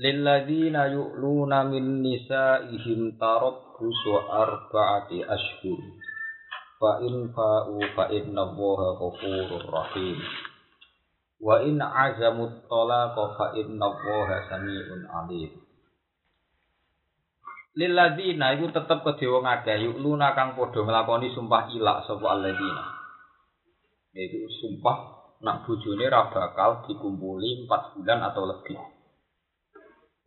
Lilladzina yu'luna min nisa'ihim tarabbusu arba'ati ashhur. Fa in fa'u fa inna Allaha ghafurur rahim. Wa in azamut talaqa fa inna Allaha sami'un alim. Lilladzina iku tetep kedhe wong akeh yu'luna kang padha nglakoni sumpah ilak sapa alladzina. Iku sumpah nak bojone ra bakal dikumpuli 4 bulan atau lebih.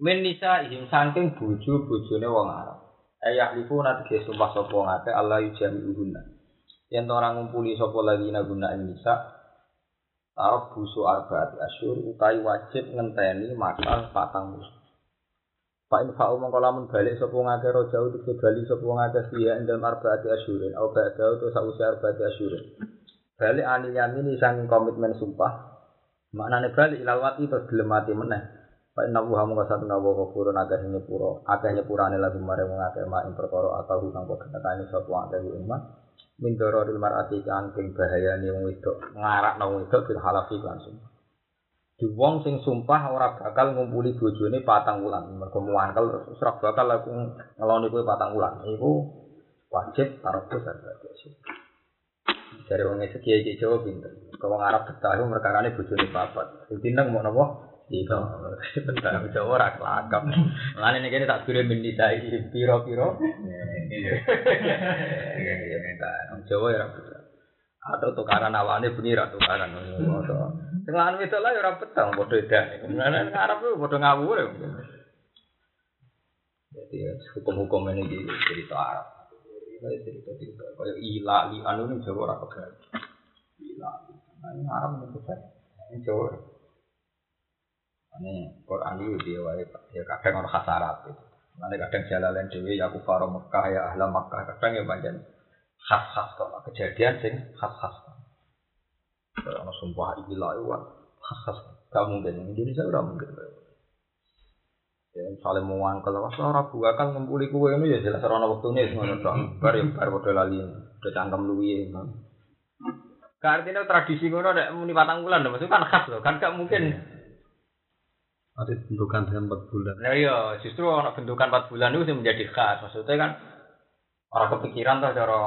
Min nisa ihim saking bojo bojone wong Arab. Ayah lifu nanti sumpah sapa ngate Allah yujami uhunna. Yen ora ngumpuli sapa lagi guna ing nisa tarok busu arbaati asyur utai wajib ngenteni masa patang musuh. Pak infa'u mongko lamun balik sapa ngake rojau tegese bali sapa ngake siya ing dalem arbaati asyurin au ba'da utawa sausi arbaati asyurin. Balik anil yamin sang komitmen sumpah. Maknane balik ilal wati terus gelem mati meneh. Pak inna wuha muka satu nawa kufurun akeh nyepuro akeh nyepurane lagu mare wong akeh mak ing perkara atau hutang kok nekani sapa akeh iman min dararil mar'ati kangking bahayane wong wedok ngarakno wong wedok bil halafi langsung di wong sing sumpah ora bakal ngumpuli bojone patang wulan. Mergo muangkel ora bakal aku ngeloni kowe patang wulan. Iku wajib harga sih dari wong segi iki Jawa kau Arab betah merkarane bojone papat. Sing tineng mau napa Iya, bentar Jawa ora kelakap. Lan ini kene tak kirim bin disai piro-piro. Iya. Iya. Jawa ya Atau tukaran awane bengi ra tukaran. Lan wedok lah ya ora petang padha edan. Kemudian Arab ku padha ngawur. Jadi hukum-hukum ini di cerita Arab. Cerita-cerita kayak ila li anu ini Jawa ora kebetulan. Ila. Nah, Arab itu kan. Jawa. Ini Quran itu dia wae ya kadang orang khas Arab itu. Nanti kadang jalan dewi ya kufar Mekah ya ahla Mekah kadang ya banyak khas khas kok kejadian sing khas khas. Kalau sumpah ilah itu khas khas gak mungkin Indonesia udah mungkin. Ya saling mewangkel was ora buah kan ngumpuli kue ini ya jelas ora waktu nih ngono dong. Bar ya bar padha lali. Udah cangkem luwi. Artinya tradisi ngono nek muni patang bulan maksudnya kan khas loh. Kan gak mungkin ada bentukan dengan empat bulan. Nah iya, justru orang bentukan empat bulan itu menjadi khas. Maksudnya kan orang kepikiran tuh cara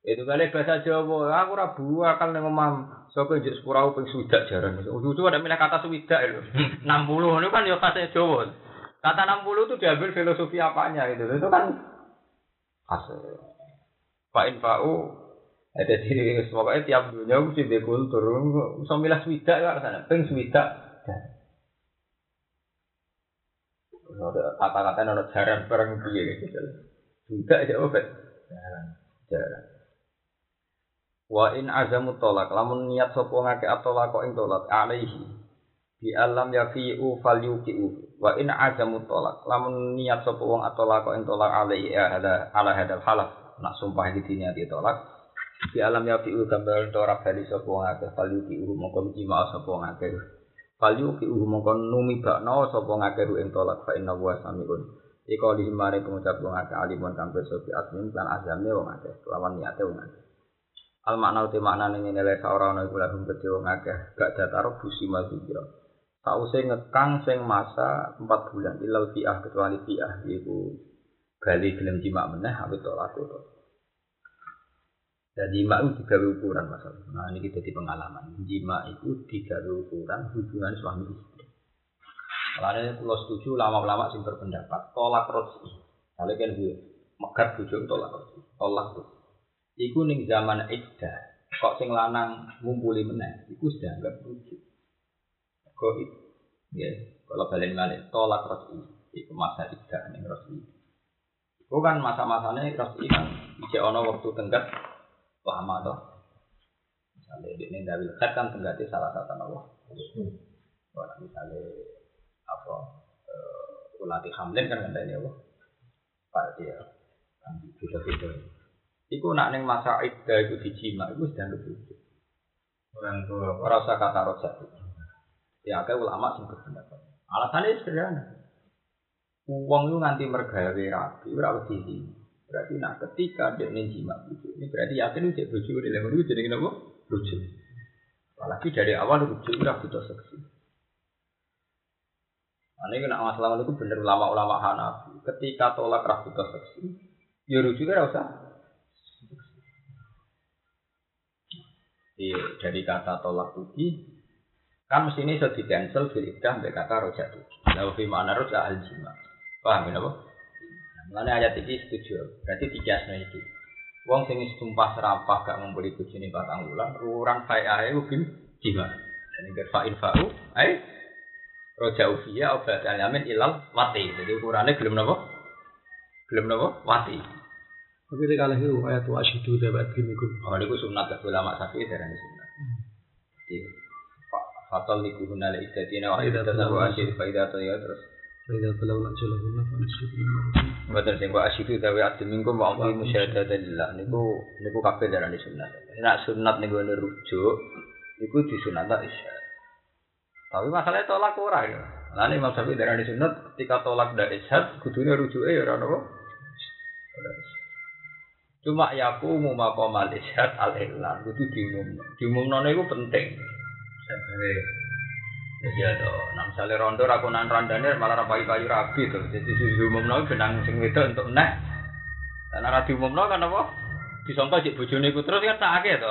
itu kali bahasa Jawa, aku rabu akal neng omam. Sopo jadi sepurau peng sudah jarang. Itu ada milah kata sudah itu. Enam puluh itu kan ya khasnya Jawa. Kata enam puluh itu diambil filosofi apanya gitu. Itu kan khas. Pak Infa'u ada di pokoknya tiap dunia mesti dekultur. So milah swidak ya sana. Swidak. Kata-kata nono jaran perang piye gitu. Juga ya obat. Jaran. Jaran. Wa in azamu tolak lamun niat sapa ngake atolak kok ing tolak alaihi bi alam yafi'u falyuqi'u wa in azamu tolak lamun niat sapa wong atolak kok ing tolak alaihi ya ada ala hadal halaf nak sumpah iki diniati tolak bi alam yafi'u gambar ora bali sapa wong akeh falyuqi'u mongko jima sapa wong akeh Falyu ki uhu mongkon numi bakno sapa ngakeru ing tolak fa inna wa samiun. Iko di mare pengucap wong akeh alimun kang pirsa bi asmin lan azamne wong akeh lawan niate wong akeh. Al makna uti makna ning ngene lek ora ana iku lagu gedhe wong akeh gak dataro busi mazikira. Sause ngekang sing masa 4 bulan ilal fi'ah kecuali fi'ah iku bali gelem jimak meneh awit tolak itu. Dan jima itu digawe ukuran masalah. Nah ini kita di pengalaman. Jima itu digawe ukuran hubungan suami istri. Kalau pulau setuju lama-lama sih berpendapat tolak rosi. Kalau kan gue megat bujuk tolak rosi. Tolak tuh. Iku ning zaman iddah. Kok sing lanang ngumpuli meneh. Iku sudah anggap bujuk. Kok itu. Ya, kalau balik balik tolak rosi. Iku masa iddah ning rosi. Iku kan masa-masanya rosi kan. Ijek ono waktu tenggat lama toh. Misalnya ini dari khat kan tenggati salah satu Allah. Kalau misalnya latih hamlin kan ngenteni apa? Pak dia kan beda-beda. Iku nak ning masa iddah iku dijima iku sedang bojo. Orang tua. Ora usah kata rojak. Ya akeh ulama sing berpendapat. Alasannya sederhana. Uang itu nganti mergawe rapi, ora wedi. Berarti nak ketika dia jima bojo, ini berarti yakin cek bojo di level itu jadi kenapa? Bojo. Apalagi dari awal bojo udah butuh seksi. Nah, ini nak masalah itu bener ulama-ulama Hanafi. Ketika tolak rah butuh seksi, ya rujuknya usah. Iya, dari kata tolak tuki, kan mesti ini sudah di cancel iddah sampai kata rojak tuki. Lalu fi mana rojak al jima. Paham ya apa? Mulane ayat iki setuju. Berarti dijasno iki. Wong sing sumpah serapah gak ngumpuli bojone patang wulan, urang fae ae bil jima. Dan ingkar fa'in fa'u, ae roja ufiya obat yamin ilal wati. Jadi ukurannya gelem napa? Gelem napa? Wati. Tapi dia kalah itu ayat wa asyidu dapat gimikum. Oh, niku sunat ke ulama syafi'i darani sunat. Jadi fatal niku hunale idatina wa idatina wa talahu. asyid faidah ya terus Nak jalahullah fa asyidu Mboten sing wa asyidu dawe adil mingkum wa amri musyahadatan lillah niku niku kabeh darani sunat. Nek sunat niku rujuk niku disunat isya. Tapi masalahnya tolak ora ya. Lah nek Imam Syafi'i darani sunat ketika tolak ndak isyad kudune rujuke ya ora napa? Ora isyad. Cuma yakumu maqamal isyad al ihlan kudu diumum. Diumumno niku penting. Sampai Ya toh, nah misalnya rondo rakunan randane malah rapai kayu rabi tuh. Jadi susu umumno benang sing wedok untuk nek. Dan ora diumumno kan apa? Disangka cek bojone iku terus kan tak akeh to.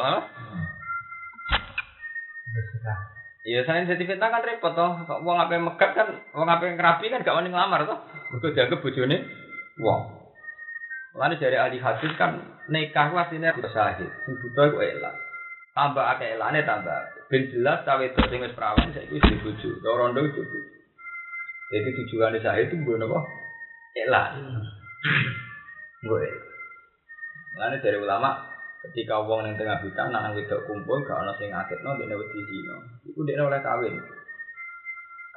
Iya, saya jadi fitnah kan repot toh. Kok wong ape megat kan, wong ape ngerapi kan gak wani ngelamar toh. Mergo dianggap bojone wong. Mulane dari ahli hadis kan nikah ku asline sahih. Sing buta iku elang. Tambah akeh elane tambah. Ben jelas cawe wedok sing wis perawan saiki wis. Ora rondo itu. Jadi tujuannya sahih itu napa? Elang. Nggo elang. Mulane dari ulama ketika wong ning tengah hutan nang wedok kumpul gak ana sing ngaketno dene wedi zina. Iku dekne oleh kawin.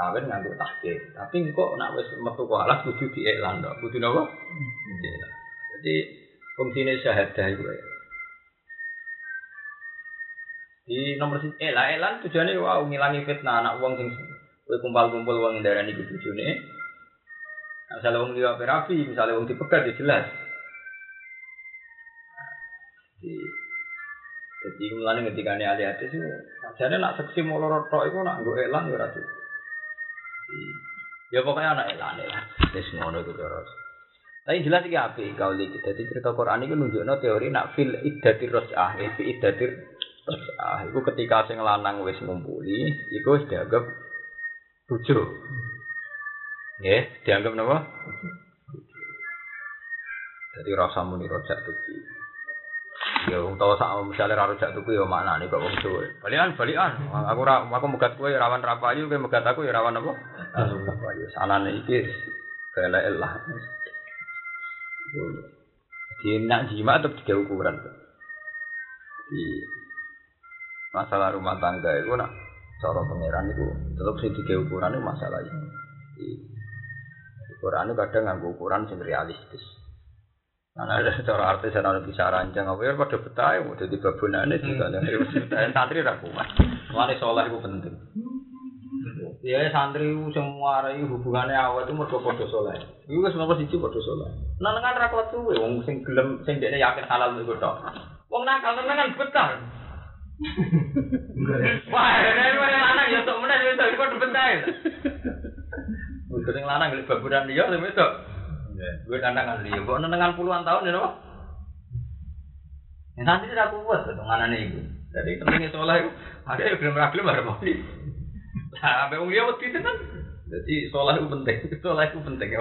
Kawin nganggo tahkir. Tapi kok nak wis metu ke alas kudu diiklan tok. Kudu napa? Jadi fungsinya syahadah itu ya. Di nomor sini, elah elan tujuannya wow ngilangi fitnah anak uang sing kowe kumpul-kumpul uang darah ini bojone. Nah, misalnya uang liwat rapi, misalnya uang dipegat ya jelas. Jadi, jadi mulane ketika ini ahli hadis itu, jadi nak seksi mau lorot tok itu nak gue elan ya ratu. Ya pokoknya anak elan elan. Wis ngono itu terus. Tapi jelas iki apik kauli iki. Dadi cerita Quran iki nunjukno teori nak fil iddatir raj'ah, eh, fi iddatir raj'ah. Iku ketika sing lanang wis ngumpuli, iku wis dianggap bojo. Nggih, dianggap napa? Jadi rasa muni rojak tuki. Ya wong tau sak misale ra rojak tuku ya maknane kok wong suwe. Balikan balikan. Aku ra aku megat kowe ya rawan rapayu, kowe megat aku ya rawan apa? Rapayu. Sanane iki kelek lah. Jadi nak jima tetap tiga ukuran. Jadi masalah rumah tangga itu nak cara pangeran itu tetap sih tiga ukuran itu masalah ini. Ukuran itu kadang nganggo ukuran yang realistis. Nah, ada cara artis yang bisa rancang apa ya pada betah mau jadi babonane juga yang santri ra kuat. Mulane soleh itu penting. Ya santri itu semua rai hubungannya awal itu mergo padha soleh. Iku wis nomor siji padha soleh. Nenengan ra kuat suwe wong sing gelem sing dekne yakin halal iku tok. Wong nakal nenengan betah. Wah, nek ora lanang ya tok meneh wis tok padha betah. Wong sing lanang gelem baburan liya wis. Gue tantangan liya, kok nenengan puluhan tahun ya no? Yang santri tidak kuat tuh nganane itu. Jadi pentingnya soleh itu ada yang belum ragil baru mau Nah, sampai wong liya wedi tenan. Jadi soleh itu penting, soleh itu penting ya.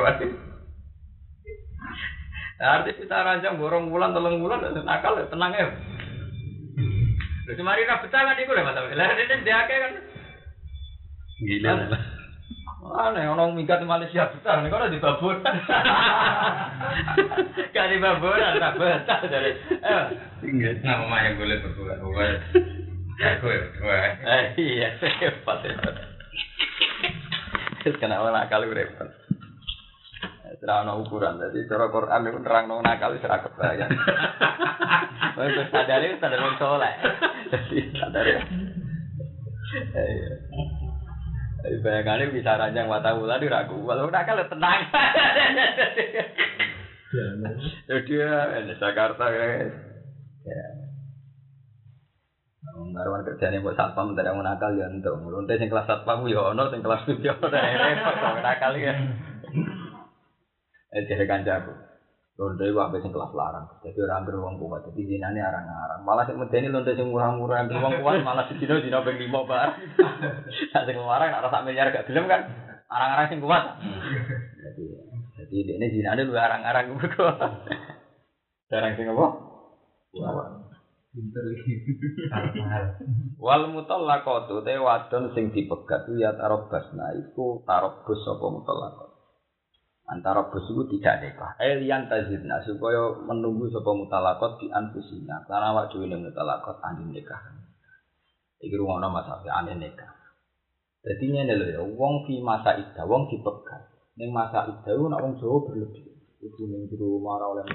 Nah, artis kita rancang borong bulan, telung bulan, dan nakal, ya, tenang ya. Kemarin ra betah kan iku lho Mas. Lah ini dia kan. Gila lah. Aneh, orang minggat di Malaysia besar, nih kok di baburan. Gak di baburan, tak betah dari. Eh, Tinggal. Nah, mamanya boleh berdua. Boleh. Aku ya berdua. eh, iya, repot ya. Terus kenapa nakal gue repot. Ora ana ukuran. Dadi cara Quran itu nerangno nakal wis ora kebayang. Sadare sadar wong saleh. Dadi sadare. Ayo bayangane bisa ranjang mata wulan di ragu. Walau nakal ya tenang. Jadi ya, Jakarta ya. Ya. Ngaruhan kerjanya buat satpam tidak mau nakal ya untuk meluntai yang kelas satpam ya ono, yang kelas tujuh ono, repot kalau nakal ya. Eh jadi kancaku. Lontai wae sing kelas larang. Jadi orang beruang kuat. Jadi dinane arang-arang. Malah sing medeni lontai sing murah-murah yang beruang kuat malah di dino dino ping 5 bar. Sak sing larang ora sak miliar gak gelem kan. Arang-arang sing kuat. Jadi jadi ini dinane lu arang-arang mergo. Jarang sing apa? Wal mutallaqatu te wadon sing dipegat ya tarobasna iku tarobus sapa mutallaqat. Antara itu tidak nikah. Elian tazidna supaya menunggu sapa mutalakot di anfusina. Karena awak ning mutalakot anin nikah. Iki rumono masalah anin nikah. Jadi ini lho ya, wong fi masa iddah, wong dipegat. Ning masa iddah itu nak wong berlebih. Itu ning jero marah oleh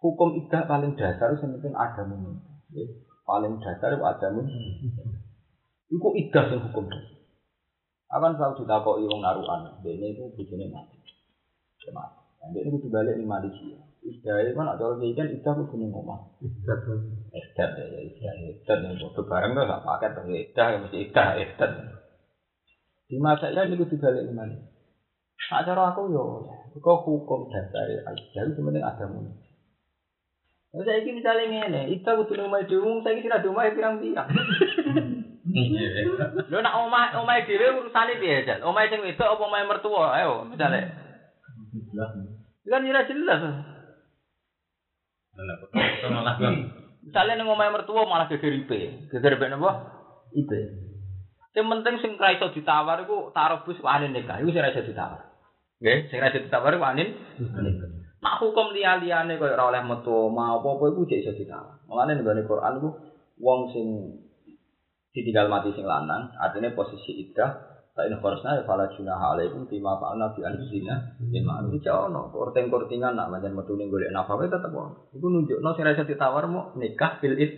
hukum iddah paling dasar sing penting ada mun. Paling dasar itu ada mun. Iku iddah sing hukum dasar. Akan selalu ditakoki wong naruhan, dene itu bojone mati. Cuma, nanti ini kudu balik di Malaysia. Itu kan ada orang kan isdah kudu ning omah. Isdah ya, ya isdah isdah nih. Waktu bareng tuh gak pakai tuh isdah, ya mesti isdah isdah. Di masa ini kudu balik di Malaysia. Nah, cara aku yo, kok hukum dasar isdah itu penting ada mun. Nah, saya ini misalnya ngene, isdah kudu ning omah dhewe, saya ini tidak omah pirang-pirang. Lho nak omah omah dhewe urusane piye, Jal? Omah sing wedok apa omah mertua? Ayo, misalnya. Kan jelas jelas. malah bang. Misalnya ning omahe mertua malah geger IP. Geger IP napa? IP. Yang penting sing ra iso ditawar iku tarobus wani nikah. Iku sing ra iso ditawar. Nggih, sing ra iso ditawar iku wani nikah. Nak hukum liya-liyane koyo ora oleh metu omah apa-apa iku jek iso ditawar. Mulane ning Quran iku wong sing ditinggal mati sing lanang, artinya posisi iddah Fa in kharasna ya fala junaha alaikum bima fa'alna fi anfusina min ma'ruf. Iki ono korting-kortingan nak pancen metu ning golek nafkah tetep ono. Iku nunjukno sing ra iso ditawar mau nikah bil id.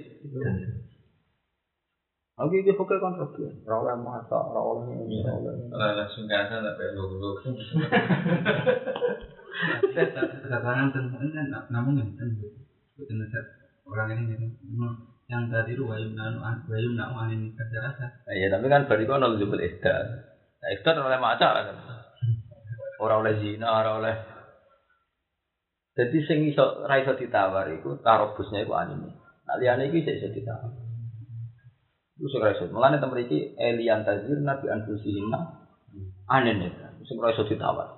Aku iki fokus kontrol. Ora oleh masa, ora oleh ini, ora oleh. Kalau langsung ke atas sampai lu Katakan tentunya namun yang tentu betul orang ini gitu. yang tadi itu wayum nanu wayum nak anin kerja rasa. Iya, tapi kan bari kono jubel isdah. Nah, isdah oleh maca kan. Ora oleh zina, ora oleh Jadi sing iso ra iso ditawar iku tarobusnya iku anime. Nah liyane iki iso ditawar. Iku sing ra iso. Mulane temen iki elian tazir nabi anfusihinna anene. Sing ra iso ditawar.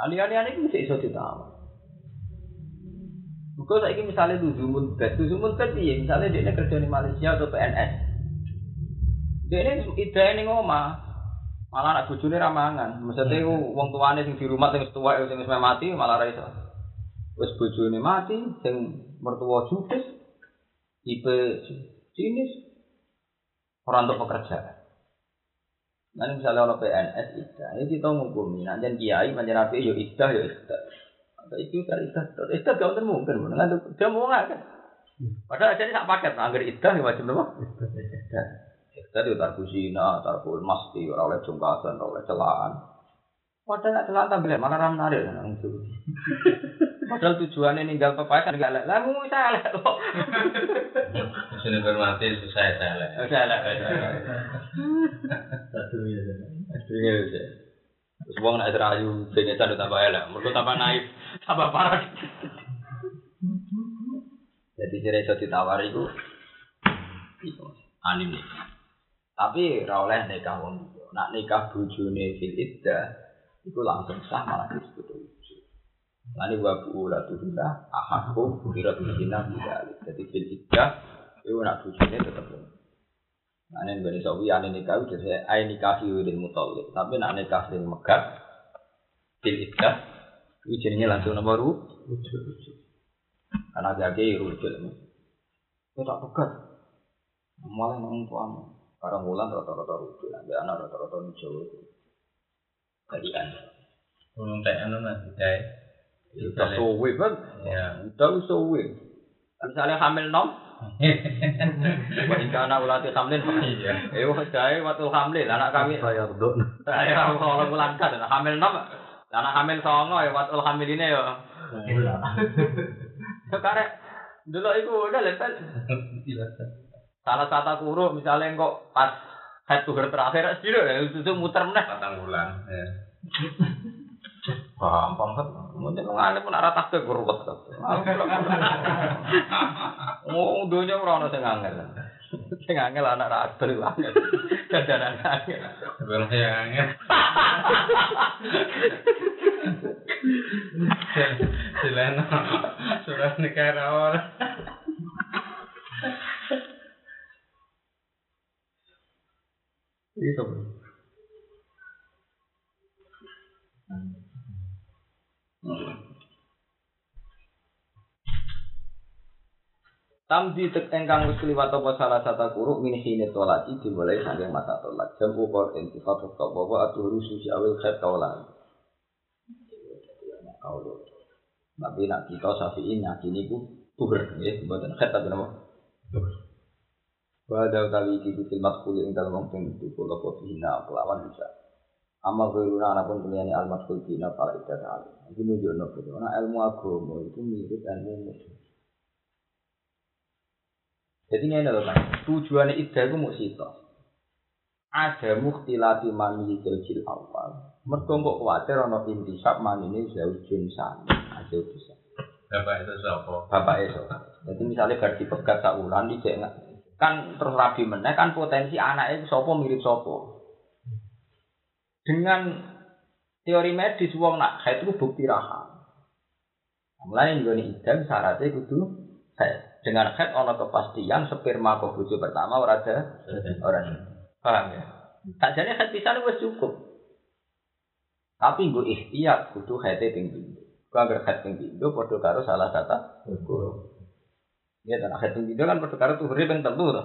Aliyane iki iso ditawar. Kau saya misalnya muntet, tujuh muntet iya, misalnya dia kerja di Malaysia atau PNS, dia ini ide ini ngoma, malah anak bujune ramangan, maksudnya uang tuane sing di rumah sing tua sing wis mati malah ra iso. Wis bojone mati, sing mertua judes, tipe jenis orang untuk pekerjaan. Nanti misalnya orang PNS ida, ini kita ngukumi, nanti kiai menjadi api yo ida yo ida. Itu dari idah, idah gak mungkin mungkin, dengan dia mau nggak kan? Padahal aja ini tak paket, anggar idah yang wajib nama. Idah, idah itu tar kusina, tar kul masti, orang oleh jungkasan, orang oleh celaan. Padahal nggak celaan tampil, malah ram narik kan itu. Padahal tujuannya ninggal pepaya kan nggak lek, lah mau saya lek kok. Sini bermati susah saya lek. Saya lek, Satu ya. Satu ya. Terus wong nek rayu bengetan tambah elek, mergo tambah naif, tambah parah. Jadi jere iso ditawar iku anim nikah. Tapi ora oleh nikah wong liya. Nak nikah bojone fil iddah iku langsung sah malah disebut lucu. Lani wa buula tuhila ahakku birat bihina bidali. Jadi fil iddah itu nak bojone tetep ini gue sawi ane nikah udah saya ay nikah hiwil mutalik. Tapi nak nikah sing megat, til iddah, itu jadinya langsung nomor ru, Karena gage rujuk. Itu tak pegat. Malah nang tuan. Karena bulan rata-rata rujuk, nanti anak rata-rata nijo itu. Jadi kan. Belum tak anu mas, jai. Udah suwe kan? Ya. Udah suwe. Misalnya hamil nom, wa in kana ulati hamlin. Iya. Eh wah jae waktu hamil anak kami. Saya redok. Saya kalau kan hamil nom. Anak hamil songo ya waktu hamil ini ya. Karek dulu iku udah lepel. Salah satu kuru misalnya kok pas head to head terakhir sih ya itu tuh muter meneh. Patang bulan. Ya. Gampang kan. Mungkin ngene pun arah takde kurut. Oh, dunia ora ono sing angel. Sing angel anak ra adol iku angel. Dadanan angel. Sebelum saya angin. Sileno. Surat negara orang. Itu. Tamdi tek engkang wis kliwat apa salah satu kuruk min hine tolaki dimulai saking masa tolak jam ukur intifat kok bawa atuh rusu si awil khat kaulan. Tapi nak kita safiin yakini ku tuhur ya buatan khat tapi nama Wada utawi iki kutil matkul ing dalem wong itu kula hina kelawan bisa. Amal guruna anapun keliyane al matkul dina para ibadah alim. Iki nunjukno bahwa ilmu agama itu mirip ilmu musuh. Jadi ini adalah kan, tujuannya ida itu mau sito. Ada mukhtilati mani jil awal. Mereka kok khawatir ono intisab mani ini jauh jin sani. Jauh bisa. Bapak itu siapa? Bapak itu. Jadi misalnya gak dipegat tak ulan di kan terus rabi meneh kan potensi anaknya itu sopo mirip sopo. Dengan teori medis wong nak haid itu bukti raham. Mulai nih idam syaratnya kudu haid. Dengan head ono kepastian sperma kok bojo pertama ora ada orang. Paham ya? Tak jadi head pisan wis cukup. Tapi nggo ikhtiar kudu head ping pindho. Kok agar head ping pindho padha karo salah guru. Ya dan ping pindho kan padha karo tuhuri ping telu to.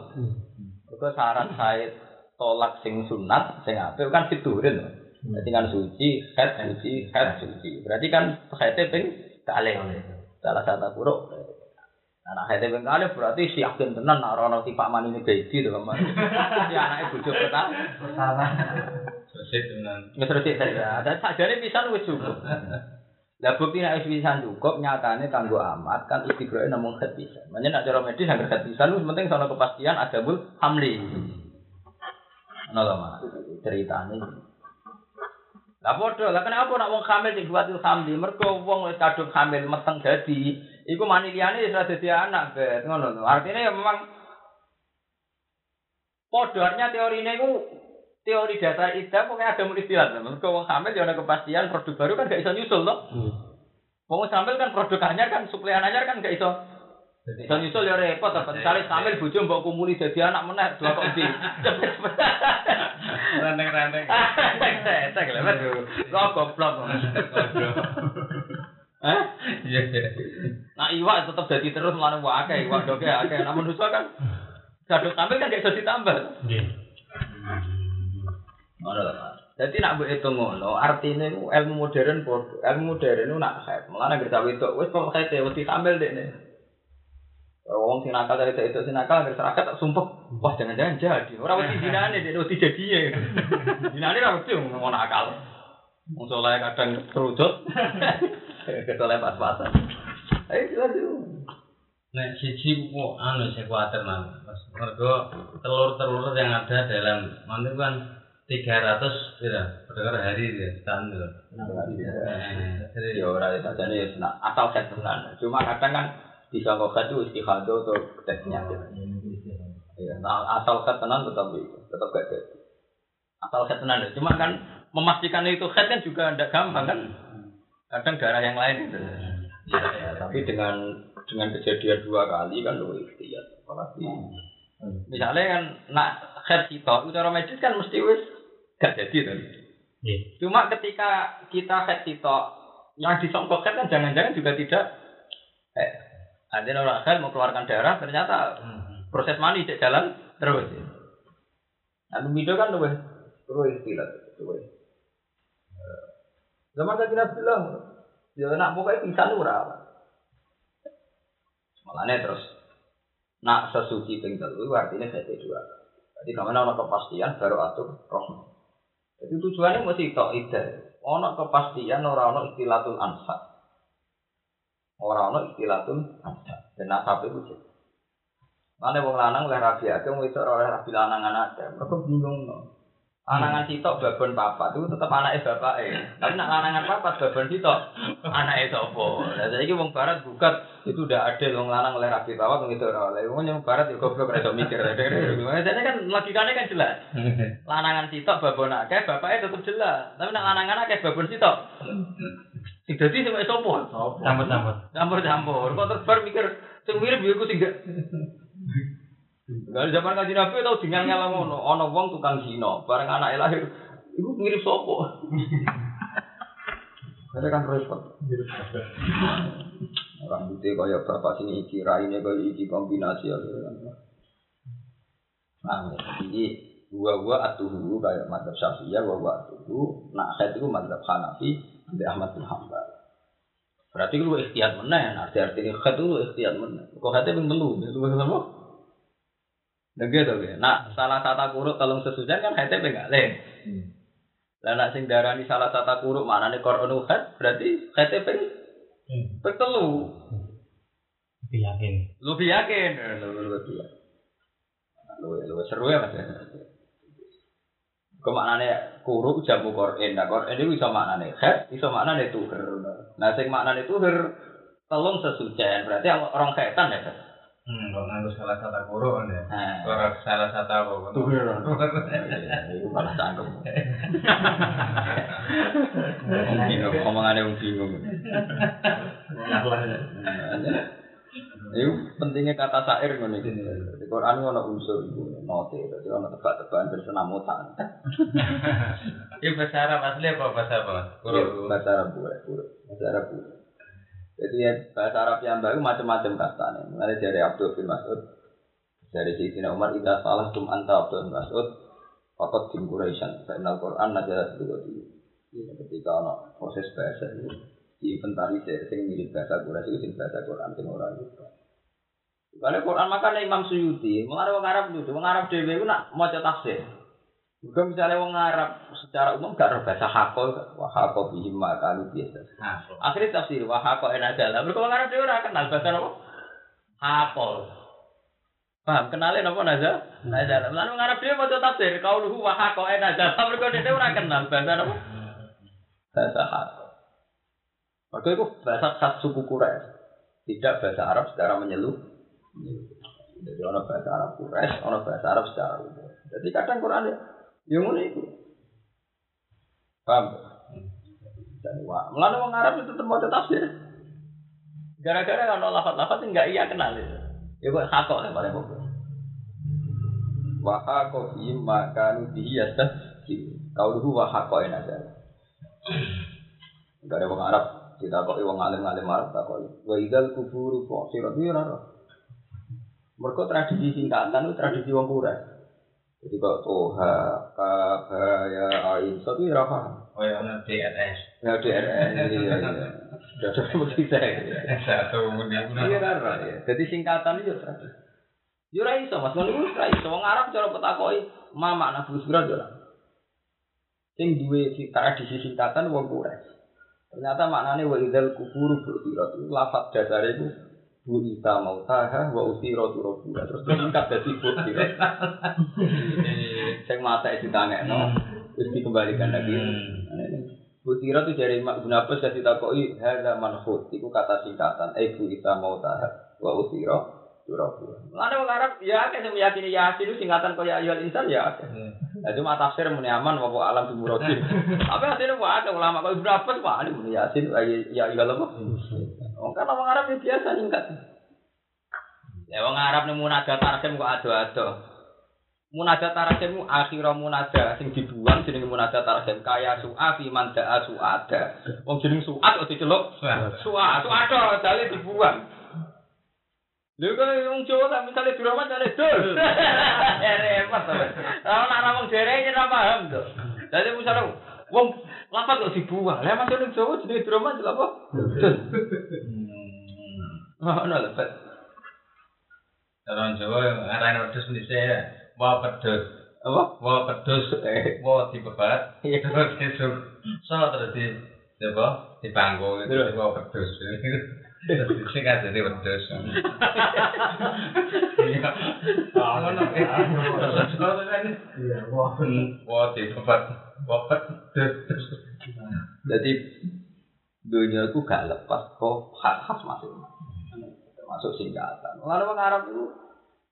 Kok syarat haid tolak sing sunat sing apik kan fiturin to. Berarti kan suci, head suci, head suci. Berarti kan head ping kalih. Salah satu buruk Anak hete bengkale berarti si yakin tenan nak rono tipak mani ini gaji to Mas. Si anake bojo pertama. Pertama. Selesai dengan Wis resik saja. Dan sajane pisan wis cukup. Lah bukti nek pisan cukup nyatane kanggo amat kan istiqroe namung khat pisan. Makanya nak cara medis anggar pisan wis penting sono kepastian ada bul hamli. Ono lho Mas ceritane. Lah padha, lah kenapa nak wong hamil sing buatil hamli? Mergo wong wis kadung hamil meteng dadi iku mani liyane wis dadi anak, bet. Ngono lho. Artinya ya memang podornya teorine iku teori dasar ida pokoknya ada istilah. Mergo wong hamil ya ana kepastian produk baru kan gak iso nyusul. Wong wis hamil kan produk anyar kan suplai anyar kan gak iso Iso nyusul ya repot, apa misalnya hamil bojo mbok kumuli jadi anak meneh dua kok di. ranteng-ranteng. Tek lho, aduh. Kok goblok. Hah? Iya, iya. Nah iwak tetep jadi terus akeh iwak doke akeh. Nah manusa kan gaduk tampil kan gak iso ditambah. Nggih. Ngono lho, Mas. Jadi nak mbok hitung ngono, artine ilmu modern podo. Ilmu modern itu nak haid. Mulane gerta wedok wis kok haid wedi tampil dekne. Wong sing nakal dari itu sing nakal dari serakat tak sumpah. Wah jangan-jangan jadi. Orang wedi dinane dia wedi jadi ya. Dinane ra wedi ngomong nakal. Wong soleh kadang kerujut. Ketoleh pas-pasan. Ayo kita dulu. Nek siji kok anu sing kuwatir nang. Mergo telur-telur yang ada dalam mana kan 300 pira per hari ya standar. Eh, Jadi Ya ora itu jadi ya senang. Asal set tenan. Cuma kadang kan bisa kok itu istihadah atau tes penyakit. Ya, nah, asal set tenan tetap tetap gak ada. Asal set tenan. Cuma kan memastikan itu head kan juga tidak gampang kan. Kadang darah yang lain itu. Ya, ya, tapi dengan dengan kejadian dua kali kan lu ikhtiar. Apalagi misalnya kan nak head kita, itu cara medis kan mesti wis gak jadi kan. Nggih. Cuma ketika kita head kita yang disongkok head kan jangan-jangan juga tidak eh, ada orang head mau keluarkan darah ternyata proses mani cek jalan terus. Nah, video kan luwih luwih istilah luwih. Zaman kaji Nabi bilang, ya nak pokoknya pisan itu ora. Malahnya terus, nak sesuci ping telu artinya saya dua. Jadi ke mana ono kepastian baru atur roh. Jadi tujuannya mesti tok ide. Ono kepastian ora ono istilatul ansat. Ora ono istilatul ansat. Dan sampai itu Mana wong lanang oleh rabi aja, wong itu oleh rabi lanangan aja. Mereka bingung no. Anangan sitok babon papat itu tetap anaknya bapak Tapi nak lanangan papat babon sitok anaknya sopo. Nah jadi wong barat bukat itu udah ada wong lanang oleh rabi papat wong itu oleh wong yang barat juga goblok rasa mikir. Jadi kan logikanya kan jelas. Lanangan sitok babon akeh bapaknya tetap jelas. Tapi nak lanangan akeh babon sitok. Sing dadi sing sopo? Campur-campur. Campur-campur. Kok terbar mikir sing mirip yo iku sing Dari zaman kaji Nabi tau dengan ngalah ngono, ono wong tukang zina, bareng anake lahir, iku mirip sopo. Ada kan repot. Rambutnya kaya bapak sini iki, raine kaya iki kombinasi ya. Nah, jadi gua-gua atuhu kayak madzhab Syafi'iyah, gua-gua atuhu, nak khaid itu madzhab Hanafi, Nabi Ahmad bin Hanbal. Berarti lu ikhtiyat meneh, arti-artinya khaid itu lu ikhtiyat meneh. Kok khaidnya ping telu, lu apa? Nah gitu ya. Nak salah satu kuruk telung sesujan kan hati enggak lain. Lah nak sing darani salah satu kuruk mana nih koronu hat berarti hati pertelu. Lebih yakin. Lebih yakin. Lu lu seru ya mas. Kemaknane kuruk jamu Quran. Nah Quran itu bisa maknane hat, bisa maknane tuher. Nah sing maknane tuher telung sesujan berarti orang setan ya. Hmm, kalau nganggo salah satu kuro kan ya. Kalau salah satu apa? Tuh, Itu malah cangkem. Bingung, omongannya wong bingung. Itu pentingnya kata syair ngono iki. Di Quran ono unsur iku note, dadi ono tebak-tebakan bersenamutan. Ini bahasa Arab asli apa bahasa apa? Bahasa Arab bahasa Arab. Jadi ya, bahasa Arab yang baru macam-macam katanya. Mulai dari Abdul bin Mas'ud, dari Sayyidina Umar, Ida salah tum anta Abdul bin Mas'ud, Fakat bin Quraisyan, Fa'inal Quran najarat dua di ketika ada proses bahasa itu diinventarisir, sing mirip bahasa Quraisy itu sing bahasa Quran, sing orang itu. Karena Quran makanya Imam Suyuti, Arab itu, orang Arab dewi itu nak mau tafsir. Juga misalnya orang Arab secara umum gak ada bahasa hakol, wah hakol bihim makalu biasa. Akhirnya tafsir wah hakol enak jalan. Mereka orang Arab orang kenal bahasa apa? Hakol. Paham? Kenalin apa naza? Naza. Lalu orang Arab dewi mau tafsir, kau luhu wah hakol enak jalan. Mereka dewi orang kenal bahasa apa? Bahasa hakol. Maka itu bahasa khas suku Quraisy. Tidak bahasa Arab secara menyeluruh. Jadi orang bahasa Arab Quraisy, orang bahasa Arab secara umum. Jadi kadang Quran ya, ya ngono itu. Paham? Dan wah, melalui orang Arab itu tetap mau tafsir. Gara-gara kan lafat-lafat enggak iya kenal itu. Ya kok hakok yang paling pokok. Wa hakok imma kanu bihi yastahzi. Kau dulu wa hakok yang ada. Enggak ada orang Arab kita kok wong alim-alim Arab tak kok. Wa idzal kuburu fusirat ya ora. Mereka tradisi singkatan itu tradisi wong Quraisy. Jadi kok toha, ya, ain, satu ya paham. Oh ya, DRS. Ya DRS, iya iya. Sudah begitu ya. Satu kemudian. Iya kan, ya. Jadi singkatan itu tradisi. Yo ora iso, Mas. Ngono iku ora iso. Wong Arab cara petakoki mama anak busura yo ora. Sing duwe tradisi singkatan wong Quraisy. Ternyata maknanya wa idzal kuburu bu'irat itu lafaz dasar itu bu ita mau taha wa usiro turobura terus disingkat dari bu irat. Saya mata itu tanya no, terus dikembalikan lagi. Bu irat itu dari Mak Abbas kasih takoi hada manhut itu kata singkatan. Eh bu ita mau taha wa usiro turobura. Lalu orang Arab ya kayak meyakini yasin itu singkatan kaya ayat insan ya. Nah, cuma tafsir muni aman wa alam bi muradin. Tapi hasilnya ada ulama kalau Abbas wah ini yasin ya ya apa? Wong kan orang Arab ya biasa singkat. Ya wong Arab nih munajat tarsim kok ado-ado. Munajat tarsim akhir munajat sing dibuang jenenge munajat tarsim kaya su'a fi man da'a su'ada. Wong jeneng su'at kok diceluk su'a. Su'ada dale dibuang. Lha kok wong Jawa tak misale diramat jane dul. Ya repot to. Ora ana wong dereng ora paham to. Dadi misale Wong lapat kok dibuang. Lah masuk ning Jawa jenenge drama jelas apa? Ono lho. Orang Jawa ngarani wedhus wah pedhus. Apa? Wah pedhus. Eh. Wah dibebat. Iya. Terus disuk. So terus di apa? Dipanggo itu wah pedhus. Terus sing jadi wedhus. Iya. Ah, ngono. Terus kan Iya, wah. wah dibebat. Wah pedhus. Jadi dunia itu gak lepas kok khas-khas masing-masing. Termasuk singkatan. Lalu orang Arab itu,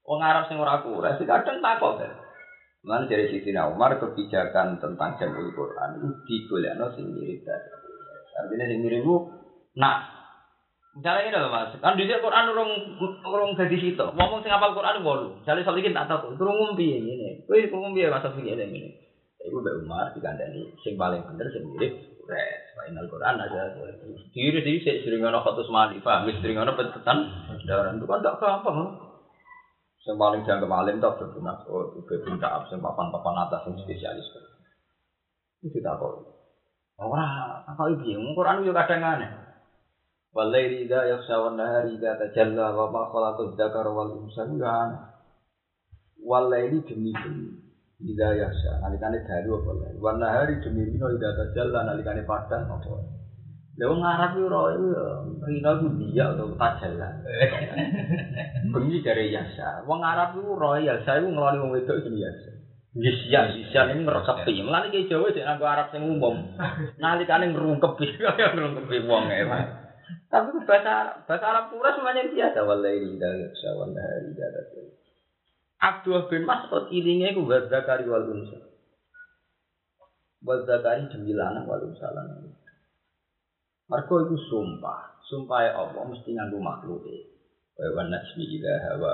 orang Arab sing ora kuras, kadang takut kan. Lalu dari Siti Umar kebijakan tentang jamul Quran itu digolekno sing mirip. Artinya sing mirip itu nak Misalnya ini loh mas, kan di Quran urung urung jadi situ. Ngomong sing apal Quran walu. Misalnya soal ini tak tahu, urung ngumpi ini. Wih, ngumpi ya masa begini ini. Ibu Mbak Umar dikandani sing paling bener sing mirip Qur'an. Final Quran aja. Diri diri sik sering ana khatus mali, paham? Sering ana petetan daran itu kan tak gampang. Sing paling jangka alim tak benar. Oh, itu bin Ka'ab sing papan-papan atas sing spesialis. Itu tak kok. Ora, apa iki? Wong Quran yo kadang aneh. Walaili idza yakhsha wan nahari idza tajalla wa ma khalaqad dzakara wal unsa ya. Walaili demi demi Ida yasya, nalikane dalu apa lain. Warna hari demi rino ida tajalla nalikane padang apa. Wong Arab yo ora iku ya rino ku dia atau tajalla. Bengi dari yasya. Wong Arab iku ora yasya iku ngeloni wong wedok itu yasya. Yasya, yasya ini ngerekepi. Mulane ki Jawa sik nganggo Arab sing umum. Nalikane ngrungkepi kaya ngrungkepi wong e. Tapi itu bahasa bahasa Arab pura semuanya biasa. Wallahi ida yasya, wallahi ida tajalla. Abdullah bin Mas'ud ilinge ku wa zakari wal unsa. Wa zakari demi lanang wal unsa lanang. Iku sumpah, sumpah Allah mesti nganggo makhluk e. Wa wa nasmi ila hawa.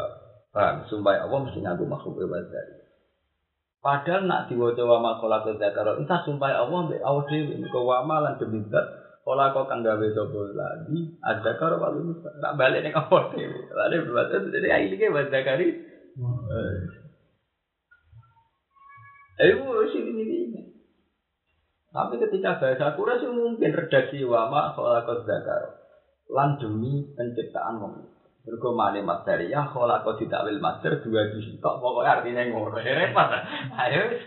Paham, sumpah Allah mesti nganggo makhluk e wa zakari. Padahal nak diwaca wa ma khalaqal zakara, entah sumpah Allah mbek awak dhewe mergo wa ma lan demi zat Kala kok kang gawe sapa lagi, ada karo wal unsa. Tak balik ning awak dhewe. Lha berarti jadi ilinge wa zakari Eh, sini ini. Tapi ketika bahasa Quraisy mungkin redaksi wama kholakot zakar. Lan demi penciptaan wong. Mergo mane materi ya kholakot ditakwil master dua di tok pokoknya artinya ngono. Ya repot. Ayo wis.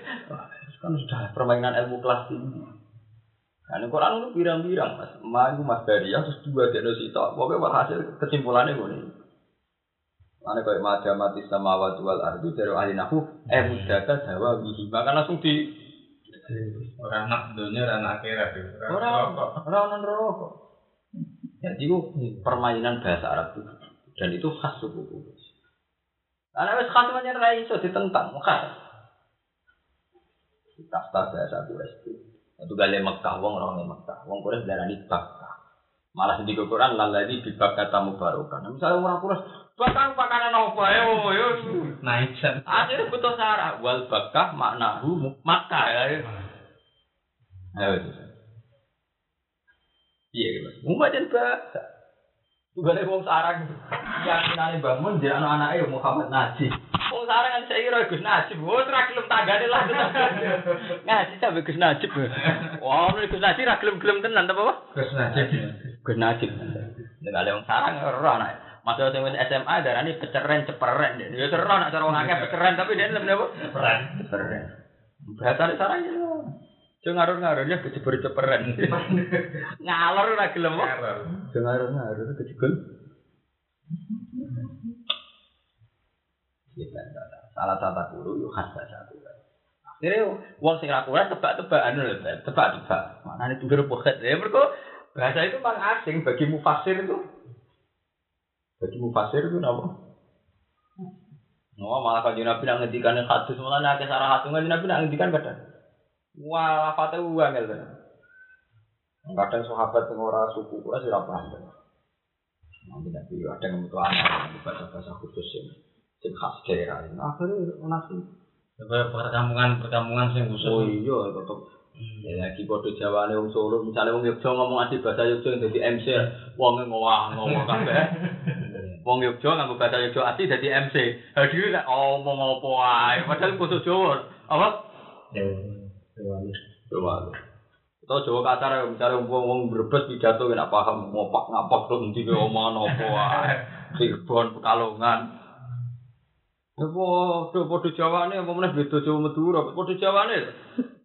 kan sudah permainan ilmu kelas tinggi. Nah, ini Quran itu pirang-pirang, mas. Ma itu mas dari terus dua di sitok. Pokoknya hasil kesimpulannya gue Ane kaya maja mati sama wal ardu dari ahli nahu eh mudata dawa wihi maka langsung di Orang nak dunia, orang akhirat. orang orang non rokok. Jadi itu permainan bahasa Arab itu dan itu khas suku Quraisy. Karena wes khas macam rai iso ditentang khas. Kasta bahasa Quraisy itu. Itu gale Mekah wong orang Mekah. Wong Quraisy darani Bakkah. Malah di Quran laladi di Bakkah mubarokan. Misalnya orang Quraisy Bahkan pakanan apa ya, yo. Naisan. Akhirnya butuh sarah. Wal bakah maknahu Makkah ya. Ayo. Iya gitu. Umajan bahasa. Juga ada wong sarang. Yang nani bangun dia anak-anaknya Muhammad Najib. Wong sarang kan saya kira Gus Najib. Wah, ora gelem tanggane lah. Ngaji sampe Gus Najib. Wah, ini Gus Najib ra gelem-gelem tenan apa apa? Terus najib. Gus Najib. Nek ada wong sarang ora anak. Masa sing SMA darani peceren ceperen. Ya seru nak cara wong akeh peceren tapi dia lebih apa? Peran. Ceperen. Bahasa sarang ya. Jangan ngarur-ngarur ya kecebur ceperen. Ngalor ora gelem. Jangan ngarur-ngarur kecebur. Kita salah tata guru yuk khas bahasa. Akhirnya wong sing ra Quran tebak-tebakan lho, tebak-tebak. Maknane tunggu poket. Ya mergo bahasa itu memang asing bagi mufasir itu. Bagi mufasir itu apa? Oh, malah kanjeng Nabi nak ngendikan hadis malah nak sarah hadis kanjeng Nabi nak ngendikan kadang. Wah, apa tuh uang gitu. Kadang sahabat yang ora suku kula sih ora paham. Nanti Nabi ada yang butuh anak bahasa-bahasa khusus yang yang khas daerah. Akhirnya nasi. Perkampungan perkampungan sing khusus. Oh iya, tetep Ya lagi podo Jawane wong Solo, misalnya wong Yogyakarta ngomong asli bahasa Yogyakarta dadi MC, wong ngowah ngomong kabeh. Wong Yogyakarta nganggo bahasa Yogyakarta asli dadi MC. Ha dhewe nek ngomong apa ae, padahal kudu Jawa. Apa? Jawa. Tau Jawa kasar ya, misalnya wong wong berbes pidato nak paham ngopak ngapak tuh nanti ke omongan apa wae. Cirebon Pekalongan. Ya podo podo Jawane apa meneh beda Jawa Madura, podo Jawane.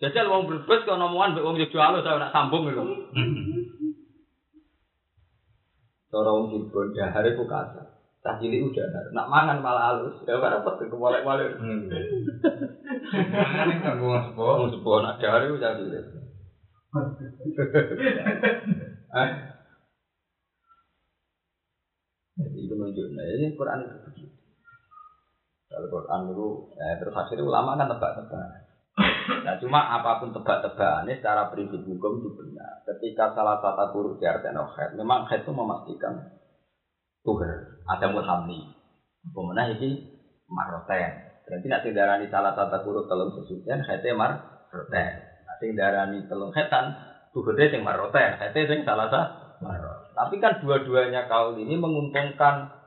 Jajal wong berbes kok omongan mbek wong saya nak sambung lho. Cara wong Cirebon dahar iku kasar. Cah cilik udah nak mangan malah halus. Ya ora repot kewalek-walik. Mangan kan gua sepo. Wong sepuh nak dahar iku cah cilik. Eh. Jadi itu menunjukkan, ini Quran itu begitu. Kalau Quran itu, eh, terus akhirnya ulama kan tebak-tebak. Nah cuma apa pun tebak-tebakannya secara prinsip hukum itu benar. Ketika salah satu huruf diartikan khair, memang khair itu memastikan Tuhan, ada mulhamni. Pemenang ini maroten. Berarti nak darani salah satu huruf telung sesucian, khairnya maroten. Sing darani telung hetan, tuhune sing maroten, hete sing salah satu marot. Tapi kan dua-duanya kaul ini menguntungkan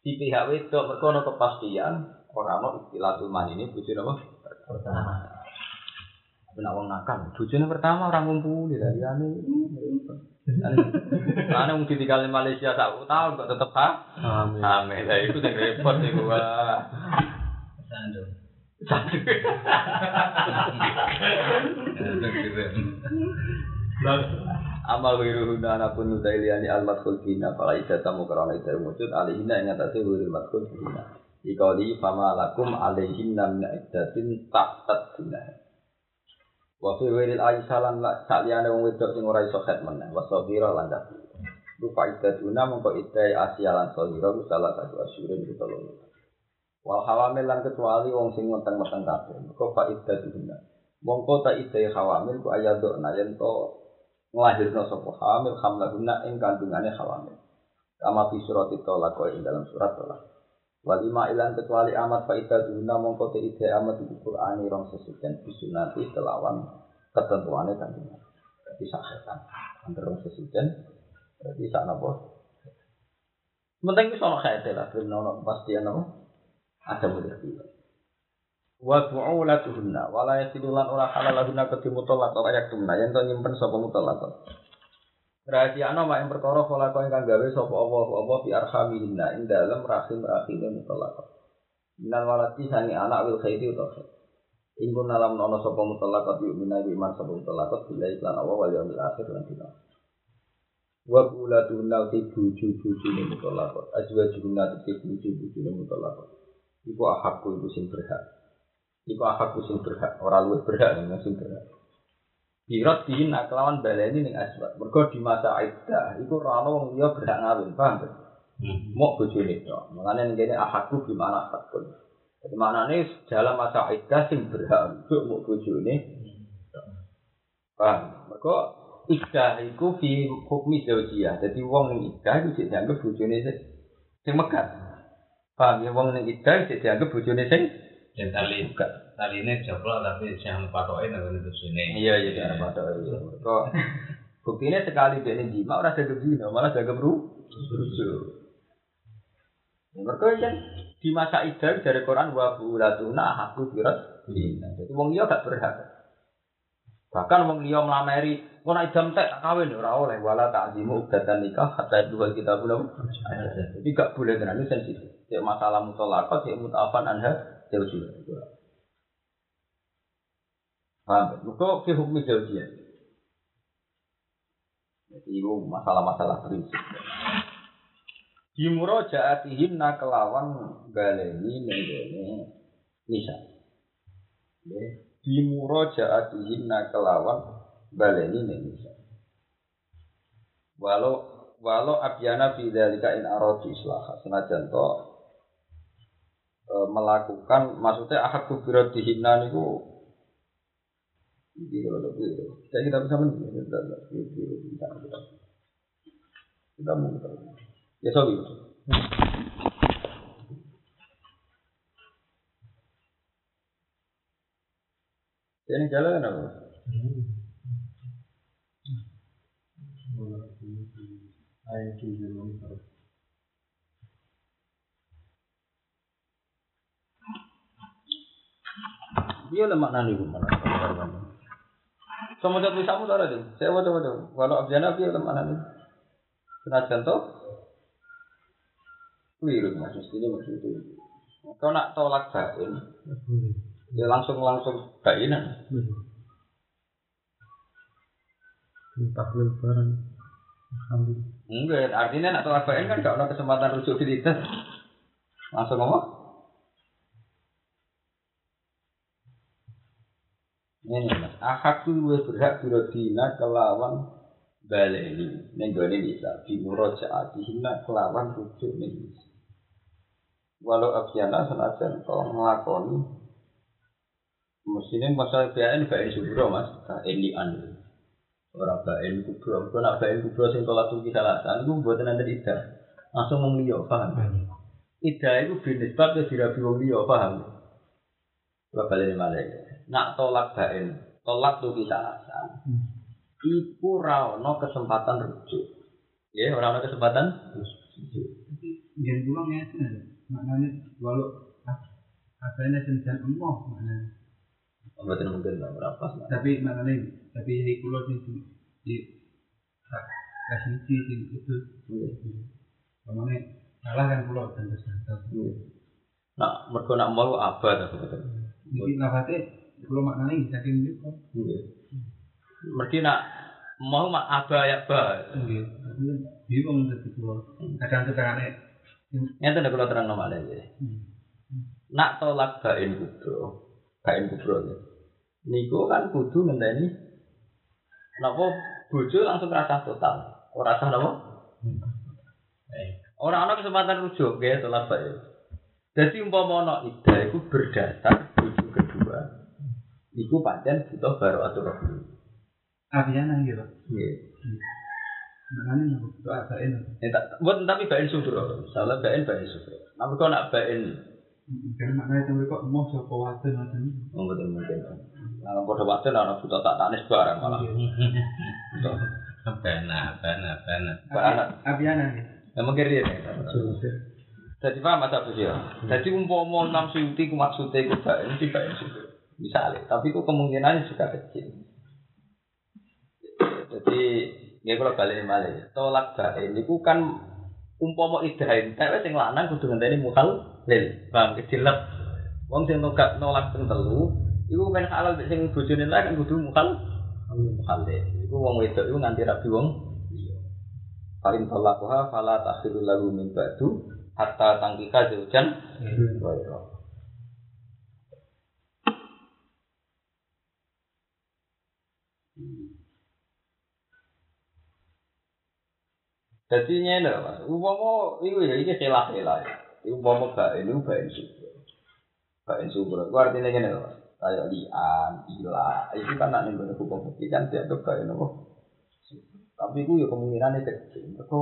si pihak wedok mereka kepastian orang istilah tuman ini bujune apa? Pertama. Nak wong nakal, bujune pertama orang ngumpul di dari ane. Ane wong ditinggal di Malaysia sak tahun kok tetep ha? Amin. Hamil. Lah iku sing repot iku wah. Sandung. Amal wiru huna pun nudailiani al madkhul bina fala idatamu karena itu wujud alihina yang atasnya wiru madkhul bina Ikali fama lakum alaihinna min iddatin tak tadbina Wa fi wiril aisalan la saliyane wong wedok sing ora iso khat meneh. Wa sabira lan dak Rupa iddatuna mongko idai asyalan sabira ku salah satu asyurin itu tolong Wal hawamil lan kecuali wong sing meteng-meteng kabeh. Mengko fa iddatuna Mongko ta idai hawamil ku ayadona yen to ngelahirno sapa hamil hamlahuna ing kandungane hawamil. Kama fi surat tolak ing dalam surat tolak. Wal ima ilan kecuali amat faida duna mongko ide amat di Qur'ani rong sesucian bisunati kelawan ketentuane kandungan. Berarti sahetan. Antara rong sesucian berarti sak napa? Penting wis ana khaite lah, ben ana kepastian apa? Ada mudah wa bu'ulatuhunna wala yasidulan ora halalahunna kedhi mutallaq ora yaktumna yen to nyimpen sapa mutallaq Rahasia ana mak yang perkara kala kau ingkang gawe sapa apa apa fi arhamihinna ing dalem rahim rahime mutallaq. Minal walati sangi anak wil khairi utawa khair. Alam nono sapa mutallaq yu minawi iman sapa mutallaq bila iklan Allah wal yaumil akhir lan dina. Wa bu'ulatuhunna ti buju-bujune mutallaq. Azwajuhunna ti buju-bujune mutallaq. Iku ahakku iku sing berhak. Iku aku sing berhak, ora luwih berhak sing berhak. Kirot din kelawan baleni ning aswat. Mergo di masa iddah iku ora ono wong liya berhak ngawin, paham ta? Mok bojone tok. Mulane ning kene ahakku gimana hakun. Jadi maknane dalam masa iddah sing berhak untuk mok bojone. Paham? Mergo iddah iku fi hukmi zaujiyah. Jadi wong ning iddah iku sik dianggap bojone sing megat. Paham ya wong ning iddah sik dianggap bojone sing Dan tali tali ini joplok tapi yang patokin aku itu sini. Iya iya cara pada Kok buktinya sekali dia ini jima orang jaga zina malah jaga bru rujuk. Mereka kan di masa idah dari Quran wa bulatuna aku birat zina. Jadi wong liya gak berhak. Bahkan wong liya melamari, nak idam tek tak kawin ora oleh wala ta'zimu ubdatan nikah hatta dua kita belum. Jadi gak boleh tenan sensitif. Cek masalah mutolakot, cek mutafan anha, juga. Paham? Mereka fi hukmi zaujiyah. Jadi itu masalah-masalah prinsip. Di murojaatihim kelawan baleni nenggone nisa. Di murojaatihim kelawan baleni nisa. Walau walau abyana fi dzalika in aradu islah senajan to e, melakukan maksudnya ahad kubirat dihina niku ini kalau itu saya kita bisa menang kita bisa kita kita ya sorry. Ini jalan apa? Ayat dia lemak nani mana Sama jatuh samu tara tuh. Saya waduh waduh. Walau abjana piye mana nih? Senajan to. Keliru mas mestinya maksud itu. Kau nak tolak bain, ya langsung langsung bainan. Empat lebaran. Enggak, artinya nak tolak bain kan gak ada kesempatan rujuk di Langsung ngomong. Ini mas, itu luwih berhak birodina kelawan baleni Neng gone bisa bimurajaatihina kelawan rujuk bisa. Walau abjana senajan kau ngelakoni Mestinya masalah BAN BAN subro mas, ini an. Orang BAN kubro, kalau nak BAN kubro sing tolak tuh kita lakukan, itu buat nanti tidak langsung memilih paham? Ida itu binisbat ke dirabi wong liya, paham? Kalau balik malah nak tolak bain, tolak tuh bisa alasan. Iku rano kesempatan rujuk. Ya, orang ada kesempatan. Jangan pulang ya, maknanya walau asalnya senjan emoh maknanya. Betul mungkin nggak berapa. Tapi maknanya, tapi di pulau sih di kasih sih itu. Maknanya salah kan pulau dan terus Nah, mereka nak mau apa tuh betul. Mungkin lafate pulau maknanya saking itu. Mereka nak mau mak apa ya ba. Bingung jadi pulau. Kadang kadang aneh. Nyata nek kula terang nama lagi. Nak tolak bain kubro, bain kubro ya. Niku kan kudu ngenteni napa bojo langsung rasa total. Ora rasa napa? Ora ana kesempatan rujuk nggih tolak bain. Jadi umpama ana ida iku berdasar. Iku pancen butuh baru atur Abiana gitu. Nggih. Maknanya aku itu asain. Eh, tak- buat tapi bain subro. Salah bain bain subro. Nah, kau nak bain Karena maknanya itu kok mau siapa waktu nanti. Oh, betul mungkin. Nah, pada waktu ada buta tak tanis barang malah. Bana, bana, bana. Anak. Abiana gitu. Emang kiri ya. Jadi paham mas Abdul ya. Jadi umpama enam ku maksudnya ku bain di bain. Misalnya, tapi ku kemungkinannya juga kecil. Jadi ya kalau balik malah tolak bain itu kan umpama idahin tapi sing lanang kudu ngenteni mukhal lil. Paham kecilek wong sing nolak nolak ping telu iku men halal sing bojone lah kan kudu mukhal. Mukhal lil. Iku wong wedok iku nganti rabi wong. Liya Fain talaquha fala takhiru lahu min ba'du hatta tangkika zaujan Jadi ini mas, umpama itu ya selah ya. Umpama gak ini gak subur, gak subur. Itu artinya gini mas, kayak lian, ila, itu kan nak nih hukum fikih kan dianggap gak ini Tapi itu ya kemungkinannya kecil. Mereka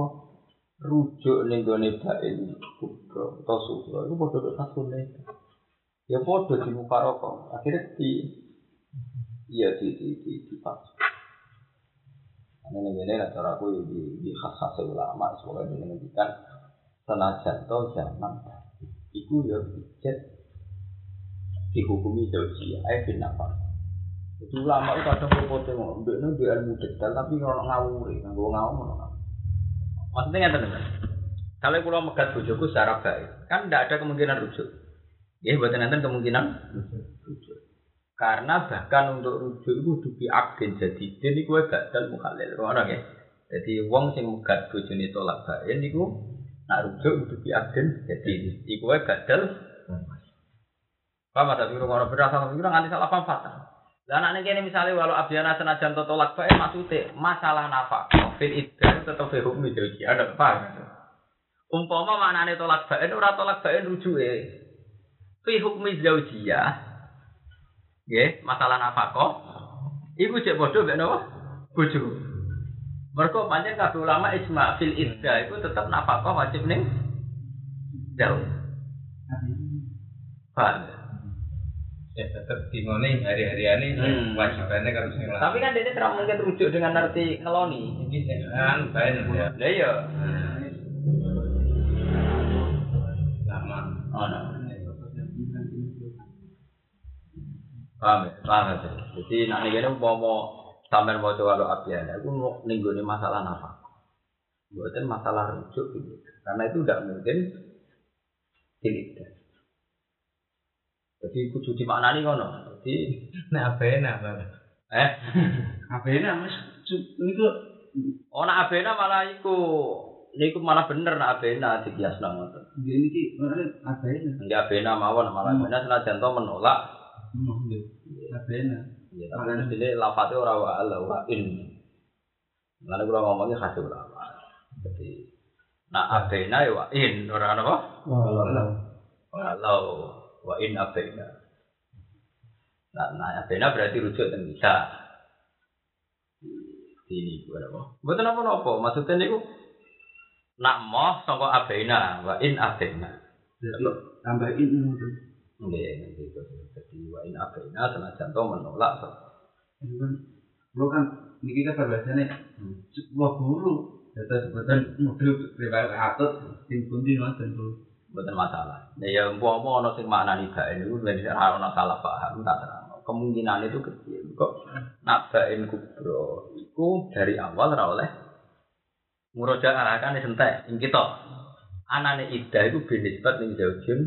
rujuk nih gue bain kubro atau subro itu bodoh bodoh satu nih. Ya bodoh di muka rokok. Akhirnya di iya di di di di pas. Ini nih ini lah cara aku di di khas khas ulama semoga ini menunjukkan senajan to zaman itu ya bijak dihukumi jauh eh bin apa itu ulama itu kadang berpotensi ngomong, ini di ilmu detail tapi kalau ngawuri, ngawur ngawur ngawur. Maksudnya nggak teman Kalau kalau megat bojoku secara baik, kan tidak ada kemungkinan rujuk. Ya, buat nanti kemungkinan rujuk. Karena bahkan untuk rujuk itu dubi akden jadi gue badal mukhalil orang ya. Jadi wong sing megat bojone tolak baik niku nak rujuk dubi akden jadi iku gue badal. Paham ada biru orang berasa biru nganti salah paham fatal. Lah anak ini misalnya walau abdiana senajan to tolak bae maksudnya masalah nafkah fil iddah tetap fi hukmi jadi ada paham. Umpama maknane tolak bae ora tolak bae rujuke fi hukmi zaujiyah. Nggih, masalah nafkah iku cek padha mek napa? Bojo. Mergo pancen kabeh ulama ijma fil iddah iku tetep nafkah wajib ning jauh. Paham? Ya tetap dimoni hari-hari ini Hmm. wajibannya kan sing Tapi kan dia tidak mungkin rujuk dengan arti ngeloni. kan bain ya. Lah iya. Lama. Oh, no. Paham ya? Paham ya? Jadi nak nih umpama sampean mau coba lo apiana, aku mau ningguni masalah nafkah. Bukan masalah rujuk gitu. Karena itu tidak mungkin tidak. Jadi kudu dimaknani ngono. Jadi Nah, benar, Bang. eh Apa ini mas? Niku oh nak abena malah iku niku malah bener nak abena dikiasno ngoten. Jadi ki mana apa ini? Enggak abena mawon malah abena senajan to menolak. Ini? Ya tapi mestine lafate ora wa ala wa in. Lalu kula ngomongnya khas ulama. Jadi nak abena ya wa in ora apa? Walau wa in abena. Nah, nah abena berarti rujuk dan bisa. Ini gua apa? Betul apa apa? Maksudnya niku nak moh sangka abena wa in abena. Jadi tambahin itu. Nggih, gitu. Jadi wa in abena senajan to menolak. Itu kan lo kan niki kan bahasanya sebuah guru data sebutan model riwayat atut tim pundi ngoten tuh. Mboten masalah. Nah ya umpama ana sing maknani bae niku ben ora ana salah paham tak terang. Kemungkinan itu kecil. Kok nak bain kubro iku dari awal ora oleh murojaah kan sentek ing kita. Anane iddah iku binisbat ning zaujun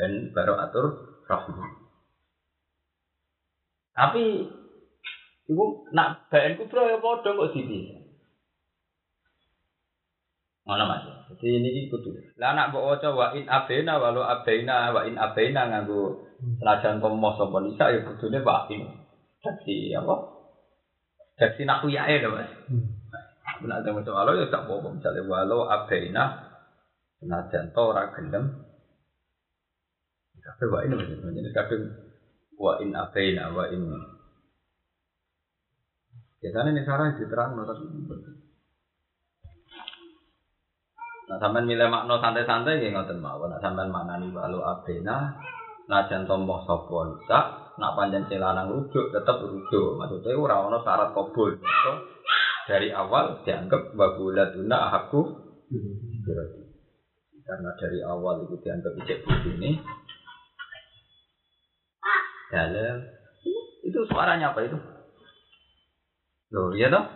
dan baru atur rahmi. Tapi iku nak bain kubro ya padha kok dipisah. Ngono Mas. Jadi ini kudu. Lah anak mbok waca wa in abena walau abena wa in abena nganggo senajan komo sapa nisa ya kudune wa in. Jadi apa? Jadi nak kuyae lho Mas. Benar ada macam walau ya tak apa misalnya walau abena senajan to ora gelem. Kabeh wa in Mas. Jadi kabeh wa in abena wa in Biasanya ini sekarang diterang, tapi Nah, sampean milih makna santai-santai nggih ngoten mawon. Nah, sampean maknani walu abena najan tomboh sapa nisa, nak panjang sing lanang rujuk tetep rujuk. Maksudnya ora ana syarat kabul. So, dari awal dianggap wabuladuna aku berarti. Karena dari awal itu dianggap ijek ini dalam itu suaranya apa itu? Loh, iya toh?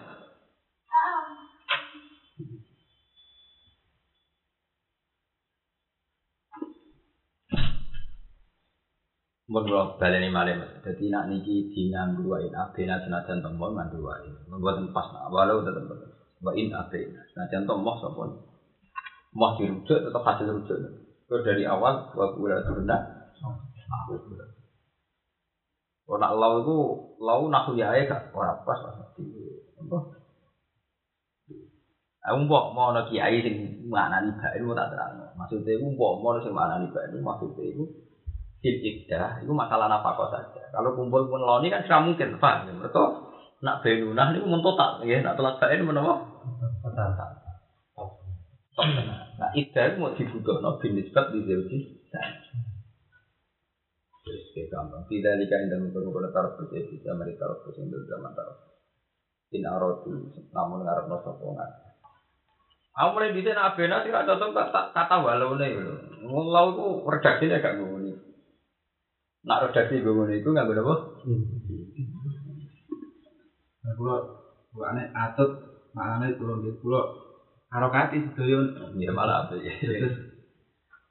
Mun kula baleni malih Mas. Dadi nak niki dinganggo wa in abena senajan tembon nganggo wa in. Mboten pas walau tetep. Wa in abena senajan tembon sapa. Moh dirujuk tetep hasil rujuk. Kau dari awal wa kula turunda. Aku Kalau nak lau itu lau nak yae gak ora pas Mas. Apa? Aku mbok mau ana kiai sing maknani bae mau tak terang. Maksudnya aku mbok mau sing maknani bae maksudnya itu fil ikdah itu masalah nafkah saja. Kalau kumpul pun loni kan sudah mungkin, pak. Mereka nak benunah ini mun total, ya. Nak telat bae menapa? Total. Nah, itu mau dibutuhkan bin nisbat di zauji. Terus kayak gampang. Tidak dikain dalam beberapa taruh bersih bisa mereka taruh bersih dari zaman taruh. In arodu, namun ngarep no sokongan. Aku mulai bisa nak bena sih kata kata kata walau nih, walau itu redaksinya agak ngomong Nak redaksi gue ngono iku nganggo apa? Nah, kulo kulo aneh atut maknane kulo nggih kulo harokati sedaya Ya malah apa ya. terus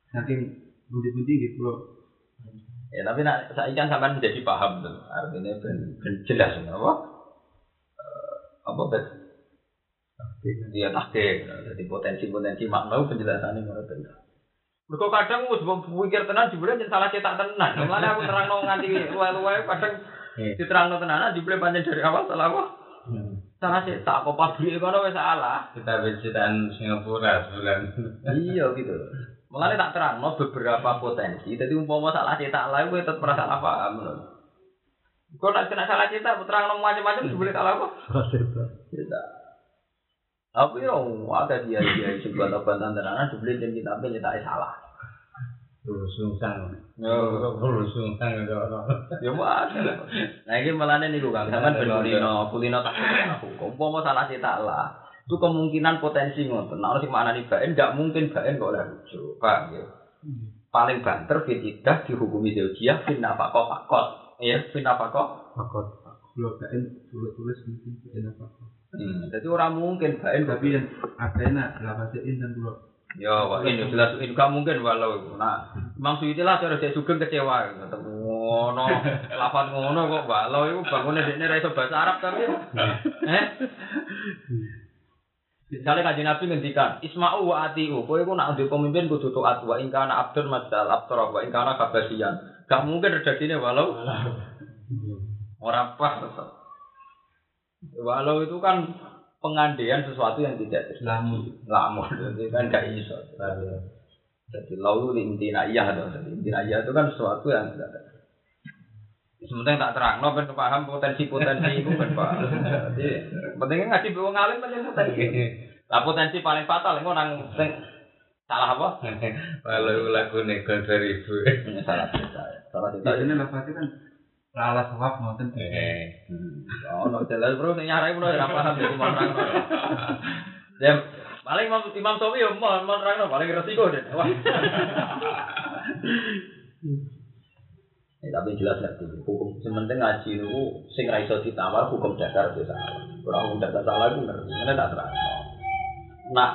saking bundi-bundi nggih kulo Ya tapi nak saya kan sampean menjadi paham tuh. Artinya ben, ben jelas apa? Eh, apa bet? Iya tahke. Jadi potensi-potensi makna penjelasannya ngono tuh. Mereka kadang mus pikir tenan jebule yen salah cetak tenan. Mulane aku terangno nganti luwe-luwe kadang diterangno tenan jebule pancen dari awal salah apa? Salah cetak kok pabrik kono wis salah. Kita visitan Singapura sebulan. Iya gitu. Mulane tak terangno beberapa potensi. Jadi umpama salah cetak lah kowe tetep merasa salah paham. Kau nak kena salah cetak, terangno macam-macam jebule salah apa? Cetak. Tapi ya ada dia dia sebuah taban tenanan dibeli dan kita ambil cetak salah. Rusungsang. Oh. Rusungsang itu orang. Ya ada. Nah ini malah nih gue kan, kan ben kulino, kulino tak aku. Umpama salah cetak lah. Itu kemungkinan potensi ngoten. Nah, sing mana nih baen, nggak mungkin baen kok oleh lucu, pak. Ya. Paling banter fitidah dihukumi zaujiyah fin nafaqah fakot. Iya, fin nafaqah Fakot. Kalau bain tulis tulis mungkin bain apa apa. Hmm, jadi orang mungkin bain Tapi yang ada enak lafasin dan kalau Ya, wah ini jelas ini gak mungkin walau itu. Nah, Imam Suyuti lah cara saya sugeng kecewa. Ketemu ngono, lafaz ngono kok walau itu bangunnya dia ra iso bahasa Arab tapi. Eh? Misalnya kajian Nabi ngendikan, Isma'u wa ati'u, kowe iku nak duwe pemimpin kudu taat wa in kana abdur masal abdur wa in kana kabasian. Gak mungkin redaksinya walau orang pas tetap. Walau itu kan pengandian sesuatu yang tidak lamun. lamun jadi kan gak iso jadi lalu di intina iya dong jadi intina iya itu kan sesuatu yang tidak ada sementing tak terang no ben paham potensi potensi itu ben paham jadi pentingnya ngaji bawa ngalim aja potensi lah potensi paling fatal itu nang sing salah apa Walau lagu nego dari ibu. salah cerita salah cerita Biasanya lafaznya kan lalas waf ngoten. Eh, Oh, no jelas bro, sing nyarai bro, ora paham jadi mau terang. Ya, paling Imam Imam Sofi yo mau mau terang paling resiko deh. Wah. Ya, tapi jelas tuh hukum sementing ngaji itu sing ra iso ditawar hukum dasar itu salah. Ora hukum dasar salah itu ngerti. Ngene tak terang. Nah,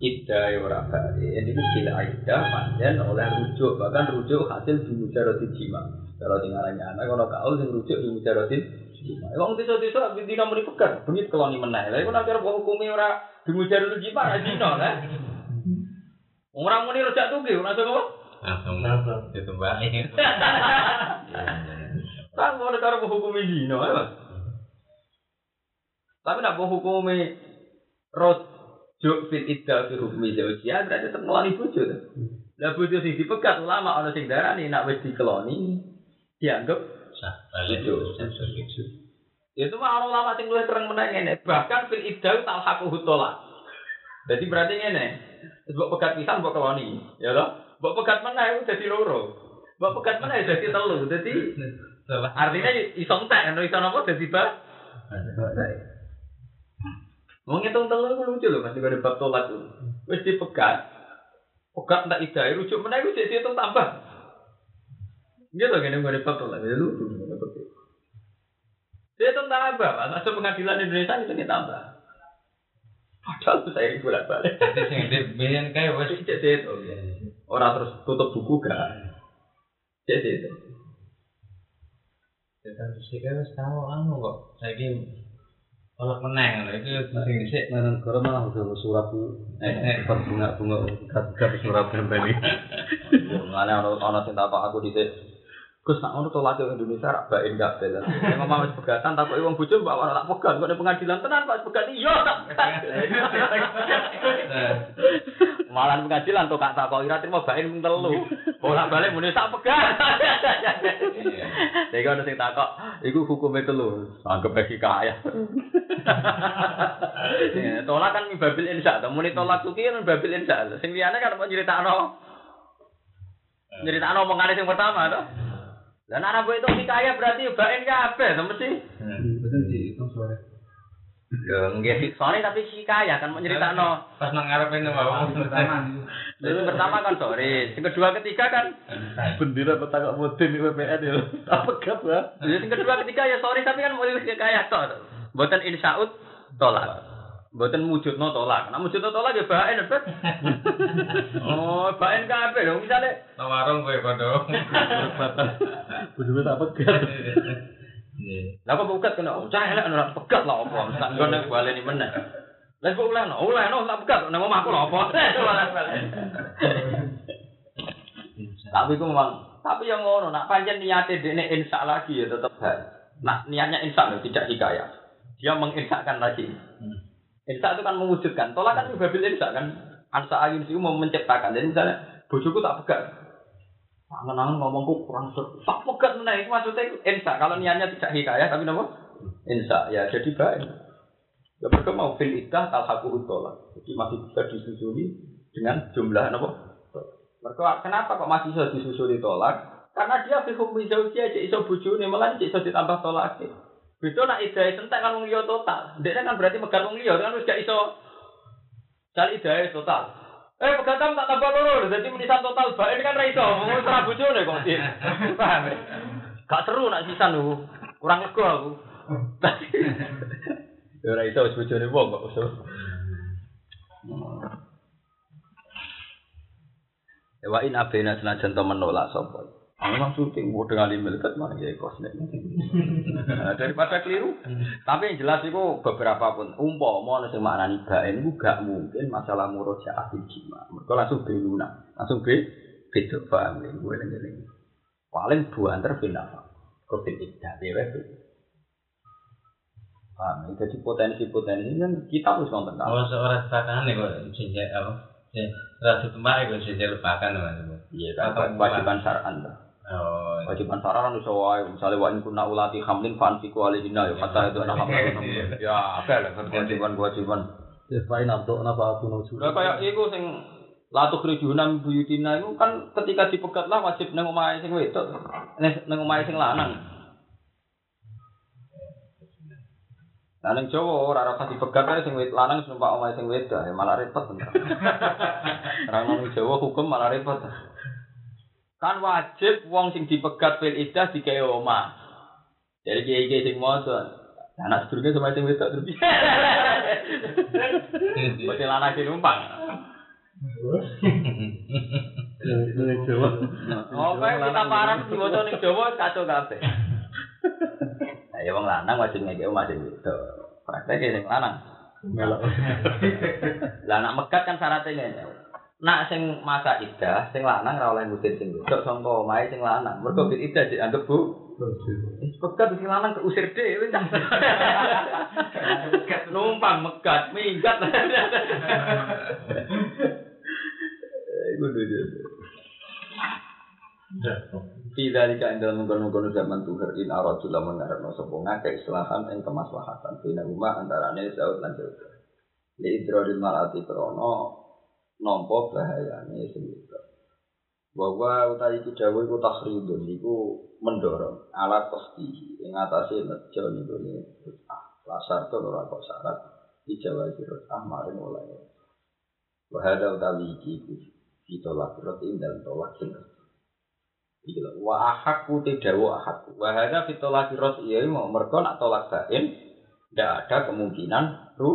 ida ya ora. Ini ku bila ida pancen oleh rujuk, bahkan rujuk hasil bimujarati jima. Kalau sing anak kalau kaul sing rujuk bimujarati jima. Wong desa-desa dina muni pegat, bengi keloni meneh. Lah iku nek ora hukumi ora bimujarati jima ra dina lah. Wong ora muni rejak tuki, ora apa? Langsung ditembaki. Kan ngono karo hukumi dina, ya, Mas. Tapi nak hukumi rojuk fit idda fi hukmi zaujiyah berarti tetep ngeloni bojo. to. Lah bojo sing dipegat ulama ana sing darani nak wis dikeloni dianggap Sah, balik. Itu. itu mah ulama sing luwih terang meneh ngene, bahkan fil idda talhaquhu tolak. Jadi berarti ngene, mbok pegat pisan mbok keloni, ya toh? Mbok pegat meneh iku dadi loro. Mbok pegat meneh dadi telu. Dadi artinya iso entek kan iso napa dadi ba Mau ngitung telu itu lucu loh, masih ada bab tolak itu. Wis dipegat, pegat tak idai, rujuk mana itu jadi hitung tambah. Loh, gini gue ada bab tolak, ya lucu. Dia hitung tambah. Masuk pengadilan Indonesia itu tambah. Padahal itu saya bolak balik. Jadi sing di biyen kae wis Cek itu, orang terus tutup buku gak? Cek itu. Kita terus iki wis tau anu kok. Tolak meneh ngono iki sing dhisik. Nah, negara malah udah surat Eh, eh. bunga bunga gat surat beli. Mengenai ono ono sing takok aku di Gus nak ngono tolak ke Indonesia rak bain gak bela. Yang ngomong wis pegatan takok wong bojo mbak ora tak pegat kok di pengadilan tenan Pak pegat iya tak. Malah pengadilan tuh kak takok ira terima bain mung telu. Bolak balik muni tak pegat. Jadi ono sing takok iku hukume telu. Anggap ae kaya. Ya, Tolak kan babil insya, muni tolak tuki kan babil insya. Sing liyane kan mau nyeritakno nyeritakno omongane sing pertama to. Lah nek ora itu hikayah berarti bain kabeh mesti. Betul sih itu suara. Ya nggih sore tapi hikayah kan mau nyeritakno. Pas nang ngarepe nang bawah. Pertama. Jadi pertama kan sore, yang kedua ketiga kan Bendera mudin di WPN ya. Apa gat ya? Jadi yang kedua ketiga ya sore tapi kan mau hikayah to. Mboten insaut tolak. Mboten mujudno tolak. Nek mujudno tolak ya bain bet. Oh, bain kabeh dong misale Nang warung kowe padha. Bendera tak pegat. Lah kok bukat kena oh cah elek ora pegat lah apa. Tak ngono baleni meneh. Lah kok oleh no, oleh no tak pegat nang omahku lho apa. Tapi ku memang tapi yang ngono nak pancen niate dene insya lagi ya tetep. Nak niatnya insya loh tidak hikayah. Dia menginsyakan lagi. Insya itu kan mewujudkan. Tolak kan babil insya kan. Ansa ayun sih mau menciptakan. Jadi misalnya bojoku tak pegat. Angan-angan ngomongku kurang seru. Tak pegat meneh itu maksudnya itu insya. Kalau niatnya tidak hikayah tapi nopo? Insya. Ya jadi baik. Ya mereka mau fil idah talhaku. Jadi masih bisa disusuli dengan jumlah nopo? Mereka kenapa kok masih bisa disusuli tolak? Karena dia fi hukmi zaujiyah aja iso bojone malah cek iso ditambah tolak. Itu nak idai sentek kan wong total. Dia kan berarti megat wong kan wis gak iso cari idai total. Eh pegatan tak tambah loro, jadi menisan total bae ini kan ra iso. Wong ora bojone kok sih. Paham? Gak seru nak sisan lu. Kurang lega aku. Ya ora iso wis bojone wong kok usul. Ya wa in abena senajan to menolak sapa. Memang syuting mau dengan milikat mana ya kos nih. Nah, daripada keliru. Tapi yang jelas itu beberapa pun umpama nek sing maknani baen itu gak mungkin masalah murojaah bil jima. Mereka langsung beluna, langsung be beda paham ya gue lengi Paling buanter pindah. Kok tidak dewe Paham, ya? jadi potensi-potensi kan kita harus nonton kan. Oh, seorang sepakan nih kok apa? Rasa tempat kok jenjak lupakan mas. Iya, kewajiban syar'an. Oh, Kewajiban syar'an itu wae, misalnya wa in kunna ulati hamlin fansiku alihina ya kata itu anak hamlin. Ya, apa lah kewajiban-kewajiban. Ya fa'in abdo napa aku nuju. Lah kayak iku sing latu krijuna buyutina itu kan ketika dipegat lah wajib nang omahe sing wedok. Nang omahe sing lanang. Nah, ning Jawa ora rasa dipegat ae sing wit lanang sumpah omahe sing wedok, ya malah repot. Orang nang Jawa hukum malah repot. Kan wajib wong sing dipegat fil iddah digawe omah. Jadi kiai-kiai sing maca anak sedurunge sama sing wedok terus. Mesti lanang sing numpang. Kayak kita parang diwaca ning Jawa kacau kabeh. Ya wong lanang wajib ngeke omah sing wedok. Prakteknya sing lanang. Lah anak megat kan syaratnya ngene. Nak sing masa idah, sing lanang ora oleh ngusir sing wedok sangka omahe sing lanang. Mergo bil idah dianggap bu. Wis pegat sing lanang keusir dhewe ta. Numpang megat, minggat. Iku dulu. Tidak dika ing dalam mengkono-kono zaman tuhar in aradu lamun ngarepno sapa ngake islahan ing kemaslahatan bina rumah antarane saud lan saud. Li idroril malati krono nampa bahayane sing. Bahwa utawi iki dawuh iku tahridun iku mendorong alat pasti ing atase nejo niku lasar to ora kok syarat dijawa sira ah maring oleh. Wahada utawi iki ditolak roti dan tolak sing Iki lho, wa ahakku tidawu ahakku. Wa hadza fi tolaki iya mau mergo nak tolak bain ndak ada kemungkinan ru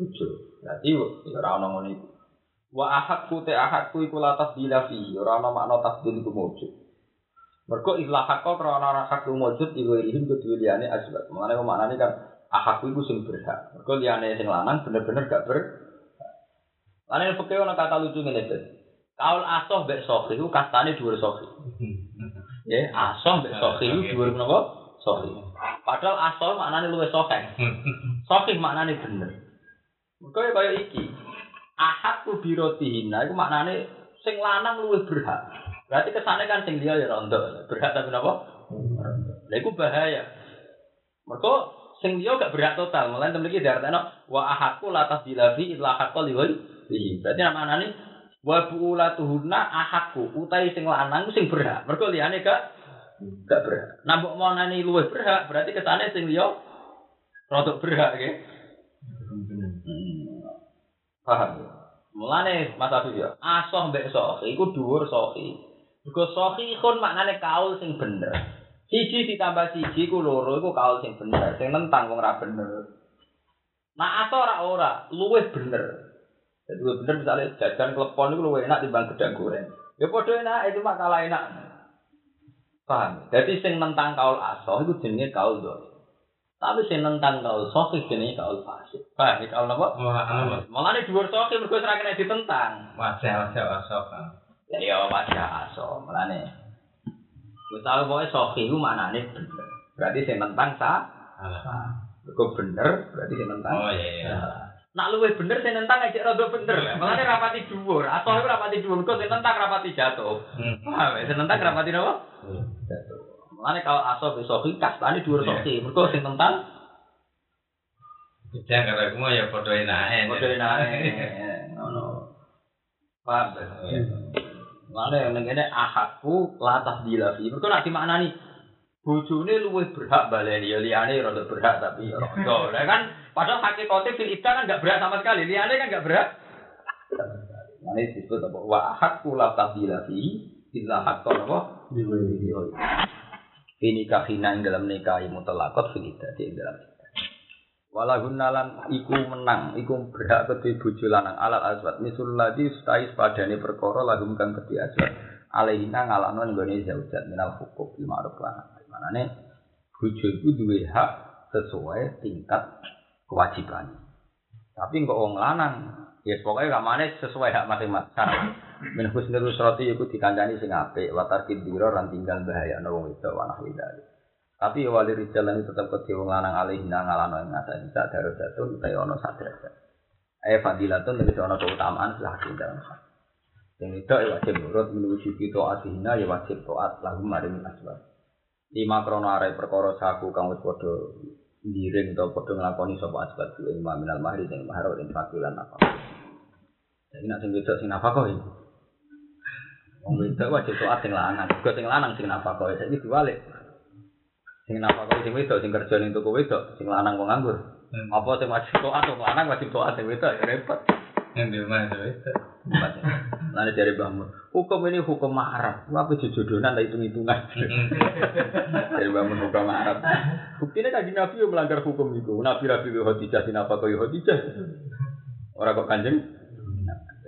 rujuk. Berarti ya ora ono ngono iku. Wa ahakku te ahakku iku latas bila fi, ora ono makna tasdil iku wujud. Mergo ilah hakko krana ora hak wujud iku ihim kedue liyane asbab. Mangane maknane kan ahakku iku sing berhak. Mergo liyane sing lanang bener-bener gak ber Lan fikih ono kata lucu ngene iki. Kaul asoh mbek sohi ku kastane dhuwur sohi. Ya, asoh mbek sohi ku dhuwur menapa? Sohi. Padahal asoh maknane luwih soheh. Sohi maknane bener. Mergo ya kaya iki. Ahad ku birotihina iku maknane sing lanang luwih berhak. Berarti kesane kan sing liya ya rondo. Berhak tapi napa? Lah iku bahaya. Mergo sing liya gak berhak total. Mulane temen iki diartekno wa ahadku latas dilafi illa haqqal liwali. Berarti maknane wa buulatuhunna ahakku utai sing lanang sing berhak mergo liyane gak gak berhak nah mbok monani luwih berhak berarti kesane sing liya rodok berhak nggih. Paham ya mulane Mas Abi ya asoh mbek sohi iku dhuwur sohi mergo sohi kon maknane kaul sing bener siji ditambah siji ku loro iku kaul sing bener sing nentang wong ora bener nah asoh ora ora luwih bener Jadi bener misalnya jajan klepon itu lebih enak dibanding gedang goreng. Ya podo enak, itu mah kalah enak. Paham? Jadi sing nentang kaul asoh itu jenenge kaul doi. Tapi sing nentang kaul soh itu jenenge kaul fasik. Paham? Ya kaul apa? Malah ini dua soh itu berkuasa kena ditentang. Wajah wajah asoh kan. Ya iya wajah asoh. Malah nih. Misalnya pokoknya soh itu maknanya bener. Berarti sing nentang sah. Kok bener? Berarti sing nentang. Oh iya iya. Nak luwih bener sing nentang aja rada bener. Mulane rapati dhuwur, atau iku rapati dhuwur kok sing nentang rapati jatuh. Paham ya? Sing nentang rapati napa? Jatuh. Mulane kalau aso besok iki kastane dhuwur soki, mergo sing nentang Jangan kata aku mau ya podo enake. padha enake. Ngono. Paham ya? Mulane yang ngene ahadku latah dilafi. Mergo nak dimaknani bojone luwih berhak baleni ya liyane rada berhak tapi ya rada. Lah kan padahal hakikate fil iddah kan enggak berhak sama sekali. Liyane kan enggak berhak. Nah, ini disebut apa? Wa hakku la tabdila fi illa haqqan apa? Ini kahina ing dalam nikahi mutlaqat fil iddati ing dalam. Walahun nalan iku menang, iku berhak kedue bojo lanang alal azwat misul ladzi stai padane perkara lahum kang kedue azwat. Alaihina ngalano nggone zaujat minal hukum bil ma'ruf lan Manane bojo iku duwe hak sesuai tingkat kewajiban. Tapi kok wong lanang, ya pokoknya kamane sesuai hak masing-masing. Min husnul usrati iku dikancani sing apik, wa tarkid dira lan tinggal bahaya ana wong wedok wa nahwi. Tapi ya wali lan tetep kedhe wong lanang alih nang ngalano ing ngatas bisa darajatun utawa ana sadrajat. Eh fadilatun nek ana keutamaan lah dalam hak. Sing wedok ya wajib nurut menuju kita atihina ya wajib taat lahum maring asbab. Lima krono arai perkara saku kang ngiring atau padha nglakoni sapa asbab ku ilmu minal mahri sing mahar ing fakilan apa. Jadi nak sing wedok sing nafkah iki. Wong wedok wajib taat sing lanang, juga sing lanang sing nafkah. Saiki diwalik. Sing nafkah sing wedok sing kerja ning toko wedok, sing lanang kok nganggur. Apa sing wajib taat wong lanang wajib taat sing wedok repot. Yang di rumah itu itu. Nanti dari bangun, hukum ini hukum ma'arab. Apa jodoh-jodohan, hitung-hitungan. dari bangun hukum ma'arab. Buktinya kan Nabi yang melanggar hukum itu. Nabi Rabi Khadijah, sinapa kau Khadijah. Orang kok kanjeng.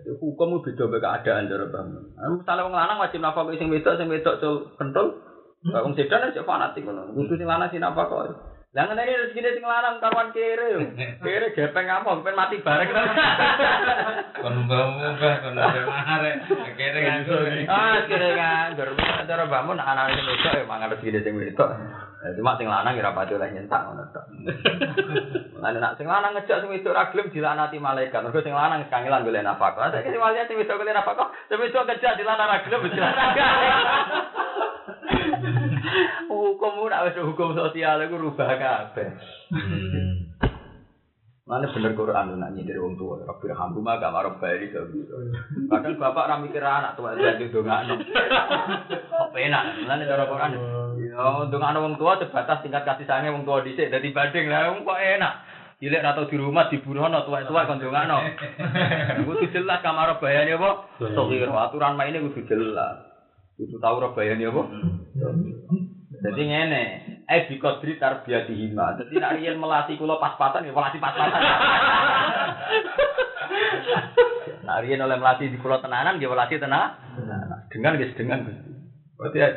Hukum itu beda keadaan dari bangun. Misalnya orang lanang wajib napa kau sing wedok, sing wedok cul kentul. Wong sedan aja fanatik ngono. Kudu sing lanang sing napa kau. Lah ngene iki rezekine sing lanang karuan kere. Kere gepeng ngamuk ben mati bareng. Kon mbah-mbah kon mahare. Kere nganggur. Ah, kere nganggur. Cara mbahmu nak anak sing wedok ya mangan rezekine sing wedok. Ya, Cuma sing lanang ya ora pati oleh nyentak ngono tok. Lah nek sing lanang ngejak sing wedok ra gelem dilaknati malaikat. Mergo sing lanang kangelan golek nafkah. Saiki sing walian sing wedok golek nafkah, sing wedok ngejak dilaknati ra gelem dilaknati. Hukum ora wis hukum sosial iku rubah kabeh. Mana bener Quran nak nyindir wong tua, Rabbil hamdu mah gak marah bayi ke Kadang bapak ra mikir anak tua jadi dongakno. Apa enak? Mulane cara Quran. Yo dongakno wong tua sebatas tingkat kasih sayangnya wong tua dhisik dadi banding lah kok enak. Cilik atau di rumah dibunuhno tua-tua kon dongakno. Kudu jelas kamar bayane apa? Sokir aturan maine kudu jelas. Kudu tahu ora bayane apa? Jadi ngene, eh bi kodri tarbiyati hima. Jadi nak riyen melatih kula pas-pasan ya melatih pas-pasan. Nak riyen oleh melatih di kula tenanan ya melatih tenan. Dengan guys dengan. Berarti ya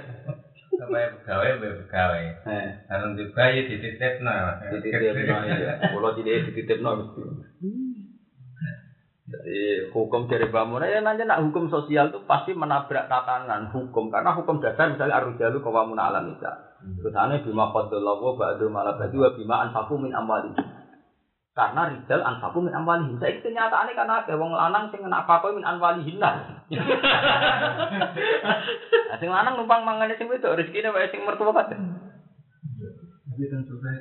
Sampai pegawai, sampai pegawai. eh Harus juga ya dititipno. dititipno ya. Kula tidak dititipno mesti. Jadi hukum dari bangun ya nanya nak hukum sosial itu pasti menabrak tatanan hukum karena hukum dasar misalnya arrujalu kawamun alam misal. Terus aneh bima qadallahu ba'du malabadi wa bima anfaku min amwali. Karena rijal anfaku min amwali. Saya itu kenyataannya karena ada wong lanang sing nafkah min amwali hinna. Sing lanang numpang mangane sing wedok rezekine wae sing mertua kabeh. Tapi kan surah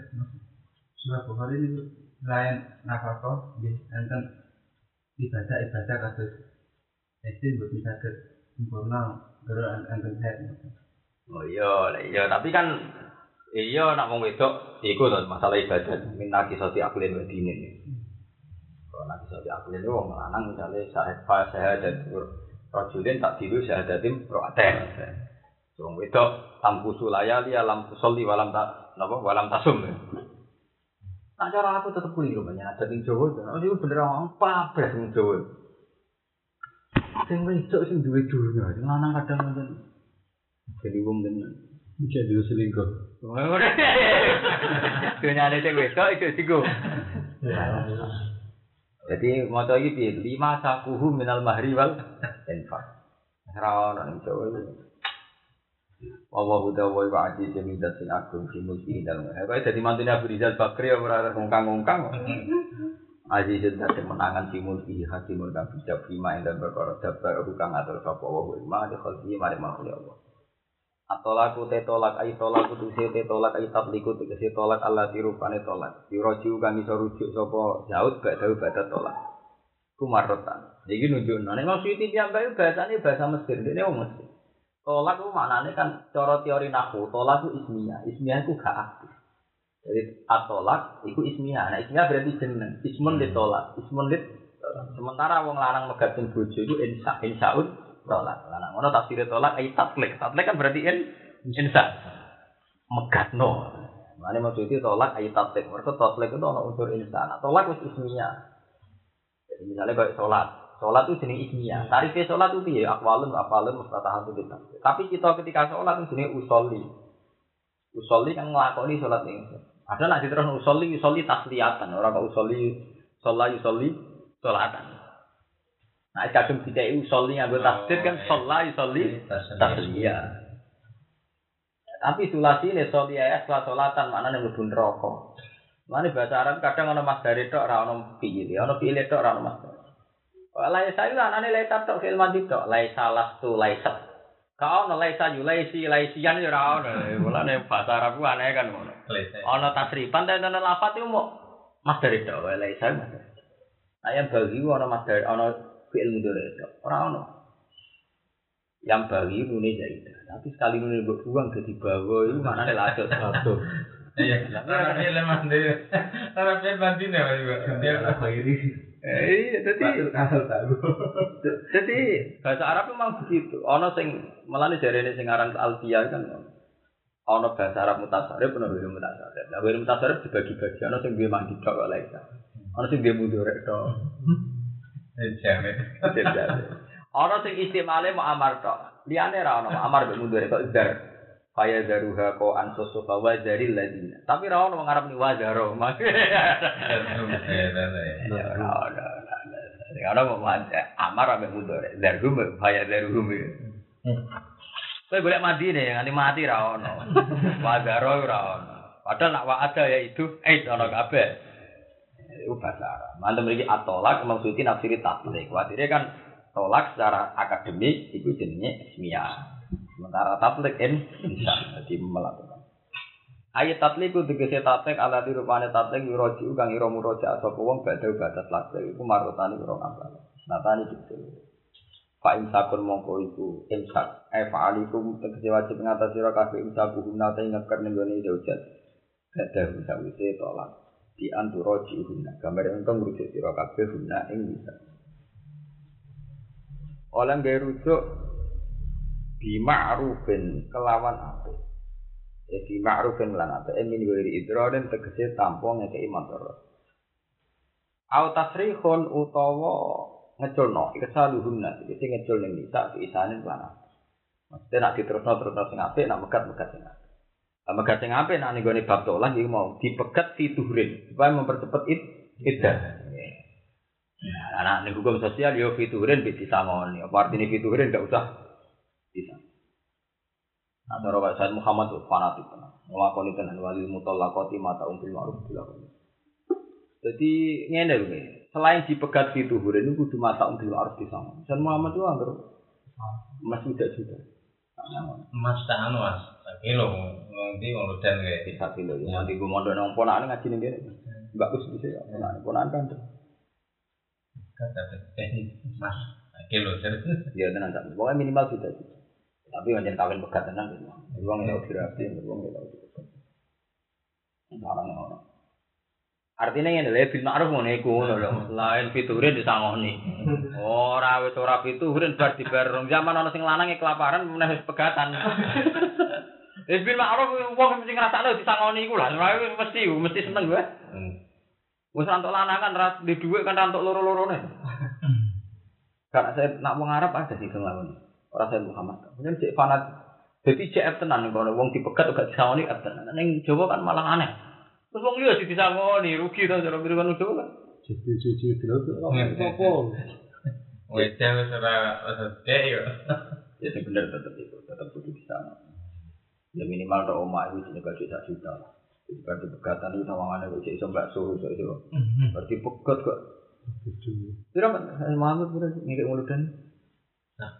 surah Bukhari ini lain nafkah di enten ibadah ibadah kados SD buat bisa ke sempurna gara enten head. Oh iya, iya, tapi kan iya nak wong wedok iku to masalah ibadah minta kisati aklin wa dinin. Kalau nak kisati aklin itu wong lanang misalnya sahid fa syahadat rajulin tak dilu syahadatim ro'aten. Wong wedok tampu sulaya li alam sholli walam tak napa walam tasum. Nah cara aku tetep keliru banyak ada ning Jawa. Oh itu bener orang pabres ning Jawa. Sing wedok sing duwe dunya, lanang kadang ngoten. Jadi wong tenan. Bisa dulu selingkuh. Dunyane sing wedok iku singgo. Jadi maca iki piye? Lima sakuhu minal mahri wal infak. Ora ono ning Jawa iki. Wallahu ta'ala wa aziz min sing agung fi mulki dalem. Ha kok dadi mantune Abu Rizal Bakri ora ngongkang-ngongkang. Aziz dadi menangan fi mulki hakimun kang bijak fima ing dalem perkara dabar kang atur sapa wa ma di khalqi mari makhluk Allah. Atolaku te tolak ai tolak kudu se te tolak ai tabliku tegese tolak Allah dirupane tolak. Dirojiu kang iso rujuk sapa Daud gak dawuh badat tolak. Kumarotan. Iki nunjukno nek maksud iki piyambake bahasane bahasa Mesir, dene wong Mesir. Tolak itu maknanya kan cara teori nahu, tolak itu ismiyah, ismiyah itu gak aktif. Jadi atolak itu ismiyah, nah ismiyah berarti jeneng, ismun ditolak, ismun dit sementara wong lanang megat sing bojo itu insya insyaun tolak. Lanang ngono tafsir tolak ai tatlek, tatlek kan berarti in insya. megatno. Mane maksudnya tolak ayat tatlik. Mereka tatlik itu ana unsur insan. Tolak wis ismiyah. Jadi misalnya kayak sholat, sholat itu jenis ismiyah. Tarifnya sholat itu ya akwalun, afalun, mustatahatun kita. Tapi kita ketika sholat itu jenis usolli. Usolli kan ngelakoni sholat ini. Ada nak diterus usolli, usolli tasliyatan. Orang kok usolli, sholat, usolli, sholatan. Nah, kadang tidak usolli nganggo tasdid kan sholat, usolli, tasliyah. Tapi sulasi ini soli ayat setelah solatan mana yang lebih rokok. Mana bahasa Arab kadang ono mas dari tok, ora ono pilih, ono pilih tok, ora ono mas dari. Laisa itu anane laisa tok fil mandi tok, laisa lastu laisa. Kau ono laisa yu laisi laisian yo ora ono. Mulane bahasa Arab ku aneh kan ngono. Ono tasrifan tapi ono lafat itu mau mas dari tok, mas dari. Ayam bagi ono mas dari ono fi'il mudhari tok, ora ono. Yang bagi nune jaidah. Tapi sekali nune mbok buang jadi bawa itu mana nih ladot. Satu. Iya. Orang film mandi. Orang film mandi Mas juga. Dia Akhiri. Eh, jadi Asal tahu. jadi bahasa Arab memang begitu. Ono sing melani ini sing aran alfiyah kan. Ono bahasa Arab mutasarif, ono wiru mutasarif. Nah, wiru mutasarif dibagi-bagi. Ono sing dia mandi tok kok laisa. Ono sing dia mudorek tok. jamet. Ono sing istimale mau amar tok. Liane ra ono amar mbek mudorek tok dar. Kaya daruha ko ansusu wa dari ladina. Tapi ra ono ngarep ni wazaro. Ya ora ana mau mandi amar ambek mudorek. Darhum kaya daruhum. Kowe golek mandi nih, nganti mati ra ono. Wazaro ora ono. Padahal nak wa ada ya itu eh ono kabeh. Itu bahasa Arab. Mantap mriki atolak maksudnya nafsiri tatlik. Kuatire kan tolak secara akademik itu jenenge ismiyah. Sementara tatlik in insan jadi melakukan. Ayat tatlik itu tegese tatlik ala di rupane tatlik yuroji kang ira muroja sapa wong badhe batas tatlik iku marotani ora ngambal. Natani gitu. Pak imsakun mongko iku imsak. Eh fa'alikum tegese wajib ngatasi sira kabeh imsaku nate ngeker ning gone zaujat. Gadah sawise tolak. Di anturo jihuna. Gambar engkau merujuk sira kabeh guna ing bisa. Oleh nggak rujuk di ma'rufin kelawan apa? Ya di ma'rufin lan apa? Emin wiri idrorin tegese tampo ngekei motor. Au tasrihun utawa ngeculno ikesaluhunna iki sing ngecul ning nisa isanin lan apa. Maksudnya nak diterusno terusno sing apik, nak megat megat sing apik. Lah megat sing apik nak ning gone bab tolak iki mau dipegat fiturin supaya mempercepat id iddah. Nah, anak ning hukum sosial yo fiturin bisa samoni. Apa artinya fiturin enggak usah bisa. Nah, cara Pak Said Muhammad tuh fanatik tenan. Nglakoni tenan wali mutallaqati mata umbil ma'ruf dilakoni. Jadi ngene lho. Selain dipegat fiturin itu kudu mata umbil ma'ruf disama. Said Muhammad tuh anggar Mas sudah sudah. Mas tak anu Mas. Kilo nanti ngono dan kayak Bisa kilo ya. Nanti gue mondok nang ponakane ngaji ning kene. Mbak Gus bisa ya. Ponakan ponakan kan. kata Mas. Kilo terus. Ya tenan tak. Pokoknya minimal sudah. Tapi wajan kawin pegat tenan gitu. Uang ya terapi, uang ya tahu. Barang ono. Artinya ngene lho, bil ma'ruf ngono iku ngono lho. Lain fiturin disangoni. Ora wis ora fiturin bar dibar zaman ana sing lanang kelaparan meneh wis pegatan. Wis bil ma'ruf wong mesti ngrasakno disangoni iku lah. Ora mesti mesti seneng gue. Wis rantuk lanang kan ras di dhuwit kan rantuk loro-lorone. Karena saya nak wong Arab ada sih sing lakoni. Ora saya Muhammad. Mungkin cek fanat. Jadi cek tenan kalau wong dipegat gak disangoni tenan. Ning Jawa kan malah aneh. Terus wong liya disangoni rugi to cara kan Jawa kan. Jadi cuci dulu? Wedang wis ora ora dek yo. Ya sing bener tetep itu, tetep kudu disangoni. Ya minimal tok omah itu jenenge gaji sak juta. Jadi kan pegatan itu sawangane kok cek iso bakso iso iso. Berarti pegat kok. Pira kan Muhammad pura ngekek muludan. Nah,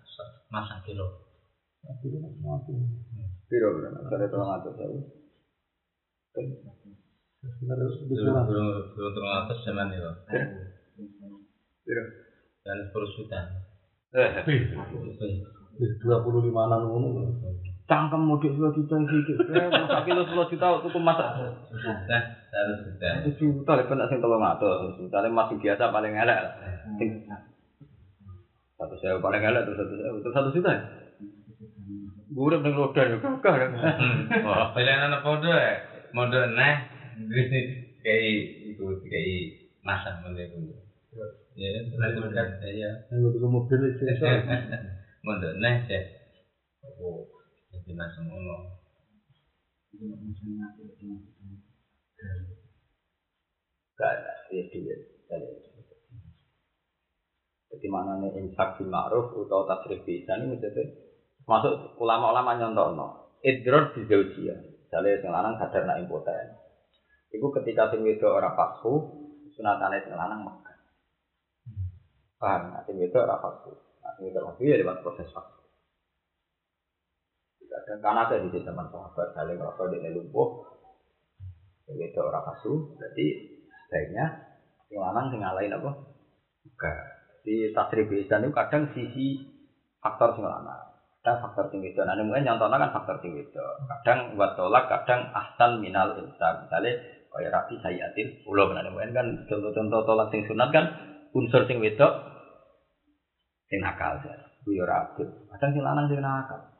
masak kilo. Tolong atur saya. Belum belum belum terlalu atas zaman itu. Pira. Dan sepuluh juta. Eh, Dua puluh lima enam. Cangkem mudik 10 juta iki. Eh, masak kilo 10 juta tuku masak. Satu juta. Satu juta lek penak sing tolong atur. Misalnya masih biasa paling elek satu sewa paling elek terus satu sewa terus satu juta. ya? Urip ning lodan yo ya. Wah, pilihan anak podo ya. Mondok neh. Kayak itu kayak masa mondok itu. Ya, terus dekat ya. Untuk mobil itu Mondok neh sih. Oh, jadi masa ngono. Gak ada, ya duit. Jadi mana nih infak bil ma'ruf atau tasrif bisa ini maksudnya masuk ulama-ulama nyontono idror di zaujia. Misalnya sing lanang sadar nak impoten. Itu ketika sing wedok ora pasfu sunatane sing lanang mekah paham? Nak sing wedok ora pasfu nak sing wedok pasfu ya lewat proses pasfu dan karena ada di zaman sahabat saling merasa di lumpuh. Sing wedok ora pasfu berarti sebaiknya sing lanang sing ngalahin apa? Mekah di tasrif ihsan itu kadang sisi faktor sing lanang. Kadang faktor sing wedok. Nah mungkin contohnya kan faktor sing wedok. Kadang buat tolak kadang ahsan minal insan. Misalnya kaya rapi sayatin. Ulo nah mungkin kan contoh-contoh tolak sing sunat kan unsur sing wedok sing nakal ya. Yo rapi. Kadang sing lanang sing nakal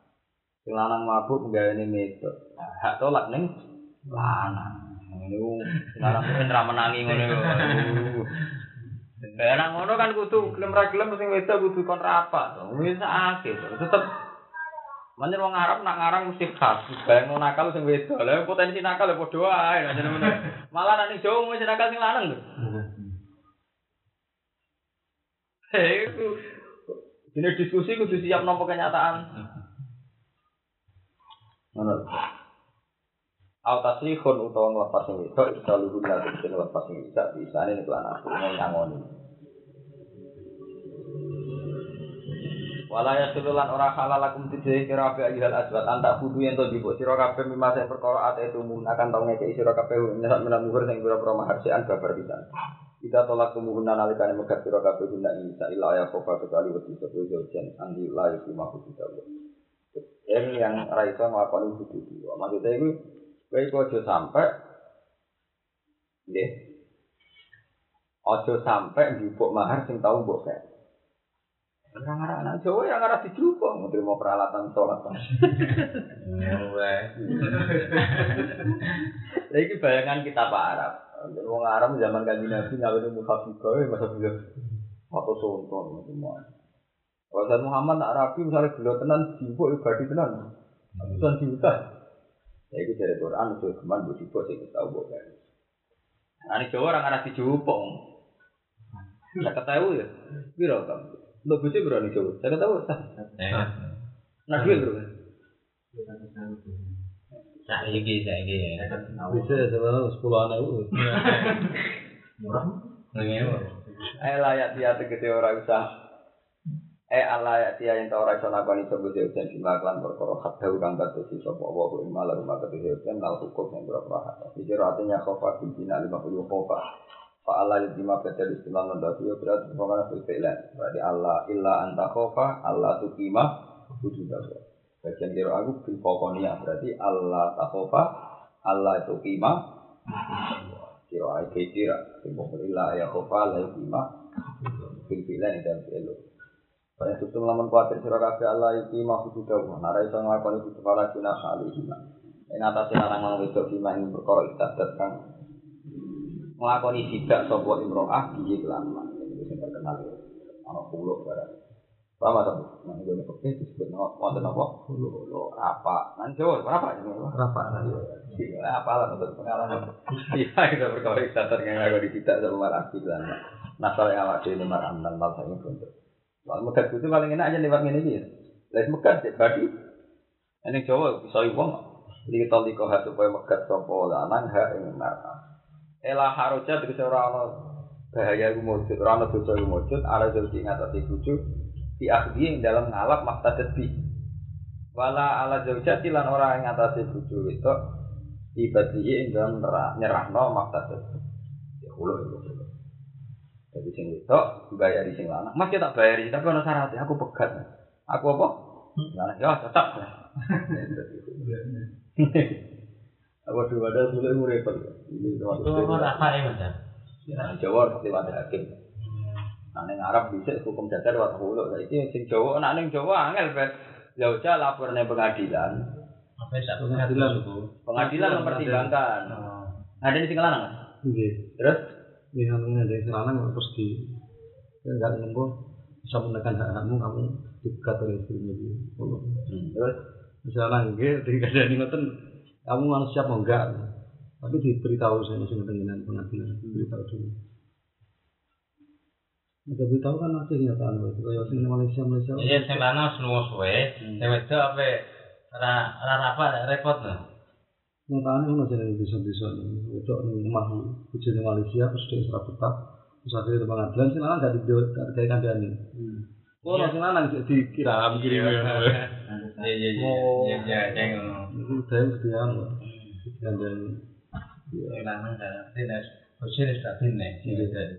sing lanang mabuk nggawe wedok nah, hak tolak ning lanang sing lanang mungkin ra menangi ngono Ya ngono kan kudu gelem ra gelem sing wedok kudu kon rapat. Wis akeh. Tetep Manjen wong Arab nak ngarang mesti khas. Bayang nakal sing wedok. Lah potensi nakal ya padha ngono. Malah nek ning Jawa mesti nakal sing lanang lho. Hei, ini diskusi kudu siap nampa kenyataan. Au tasrihun utawa nglepas sing wedok bisa luhur lan bisa nglepas sing bisa bisa ini kelan aku ngangoni. Wala ya sululan ora halal lakum tijai kira api ayyuhal aswad antak kudu yang to jibuk sira kabeh mimma sing perkara ate itu mun akan tau ngekeki sira kabeh nyesat menak muhur sing pira-pira mahar sean babar pisan. Kita tolak kumuhuna nalikane megat sira kabeh guna isa ila ya kofa kecuali wedi sepuh jojen andi layu di mahfud kita. M yang Raisa melakukan itu dulu. Maksudnya itu, gue itu aja sampai, ya, aja sampai jupuk mahar sing tahu gue kayak. Enggak ngarah anak Jawa ya ngarah di jupuk, mau terima peralatan sholat. Nah, ini bayangan kita Pak Arab. Wong Arab zaman kajian Nabi, ngawin umur satu masa bilang, waktu sonton, semuanya. Kalau Said Muhammad nak rapi misalnya beliau tenan jibuk ibadi tenan, ratusan juta. Ya itu dari Quran itu keman bu jibuk sih kita tahu bukan. Nah ini Jawa orang arah dijupuk. Saya ketahui ya, biro kamu. Lo bujuk berani Jawa, saya ketahui. Nah duit bro. Saiki saiki ya. bisa sebenarnya sepuluh anak itu. Ngewo. Eh layak dia tegese ora usah. Eh Allah ya yang ora iso lakoni sapa jauhan simaklan perkara hadau kang kadosi sapa wa ku malah rumah kadosi kan nal hukum yang berapa hak. Iki artinya khofa bina 50 khofa. Fa Allah lima kata istilah nanda dia berarti pokoknya fi'lan. Berarti Allah illa anta khofa Allah tukima wujud Allah. Bagian kira aku bil pokoknya berarti Allah takhofa Allah tukima kira ai kira sing illa ya khofa la tukima bil fi'lan dan fi'lu. Saya tutup lamun kuatir sira kabeh Allah iki mahfud dawa. Nara iso nglakoni kudu pala kina kali hina. Ing atase larang nang wedok bima ing perkara ibadat kang nglakoni sidak sapa imro'ah piye kelama. Itu sing terkenal. Ana pulau barang. Paham ta? Nang ngene kok disebut wonten apa? Pulau apa? Nang Jawa berapa jenenge? Rapat. Iya, apa lah untuk pengalaman. Iya, itu perkara ibadat kang aku disidak sama marasi lan. Nasal yang awak dhewe marang dan mal saking bentuk. Kalau megat itu paling enak aja lewat ini dia. Lewat megat ya badi. Ini Jawa bisa uang. Li toliko ha supaya megat sopo lanang ha ing marah. Ela haroja tegese ora ana bahaya iku mujud, ora ana dosa iku mujud, ala zauji ngatasi bojo di akhdi ing dalam ngalap maktadat bi. Wala ala zaujati lan ora ing ngatasi bojo itu ibadihi ing dalam nyerahno maktadat. Ya ulo itu. Jadi sing wedok bayari sing lanang. Mas ya tak bayari, tapi ono syaratnya aku pegat. Aku apa? Lanang ya tetap. Aku dua ada mulai mu repot. Ini Itu apa ya Mas? Nah, Jawa harus lewat hakim. Nah, ning Arab bisa hukum dasar lewat hulu. Lah iki sing Jawa, nak ning Jawa angel bet. Lapor ning pengadilan. Apa ya satu Pengadilan. Pengadilan mempertimbangkan. Ada di. Mas? Nggih. Terus Ini namanya dari selanang terus di ya enggak nempuh bisa menekan hak hakmu kamu dipegat oleh istrinya dia. Oh. terus Misalnya nggih ketika ada ngoten kamu harus siap mau enggak. Tapi diberitahu saya masih dengan pengadilan diberitahu dulu. Ada beritahu kan masih kenyataan itu kayak sing Malaysia Malaysia. Iya, sing lanang wis lunga suwe, sing wedok apa ora ora rapat repot no. Nyatanya masih yang bisa-bisa itu nih rumah kucing di Malaysia terus dia serap betah terus akhirnya di pengadilan sih nana nggak di nggak kayak kandani. Oh, Iya. masih nana dikiram kirim Iya iya iya. Iya iya ceng ngono. Itu dia kemudian kandani. Sing lanang kan dinas Bosnya sudah bine.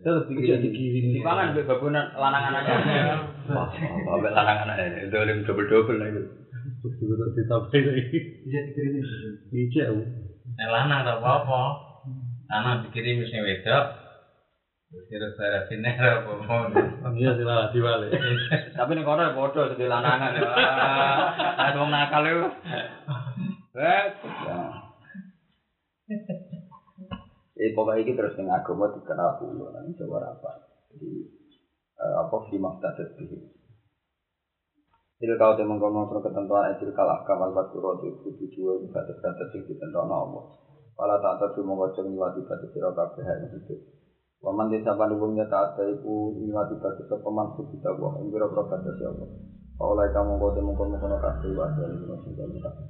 Terus dikirim dikirim. dipangan babunan lanangan aja. Wah, mbek lanangan aja. Dolim double-double lah itu. Betul ditambahin lagi. Bisa dikirimin. Iya. Yang lanang tak apa-apa. Lanang dikirim sing wedok. Terus kira saya bine ora apa-apa. Iya diwale. Tapi ning kono bodoh sedih lanangan. Ah, ada wong nakal itu. Eh, Eh, pokoknya ini terus dengan agama dikenal dulu, nanti coba apa. Jadi, eh, apa sih maksud itu? Jadi kau temen kono pro ketentuan etil kalah kamal batu roti kudu dua batas batas sing ditentukan Allah. Pala tak tahu cuma ngocok niwati batas siro kabeh yang hidup. Waman desa pandubungnya tak ada ibu niwati batas sepaman kita buang enggak pro batas ya Allah. Oleh kamu kau temen kono kono kabeh wadah ini masih dalam kabeh.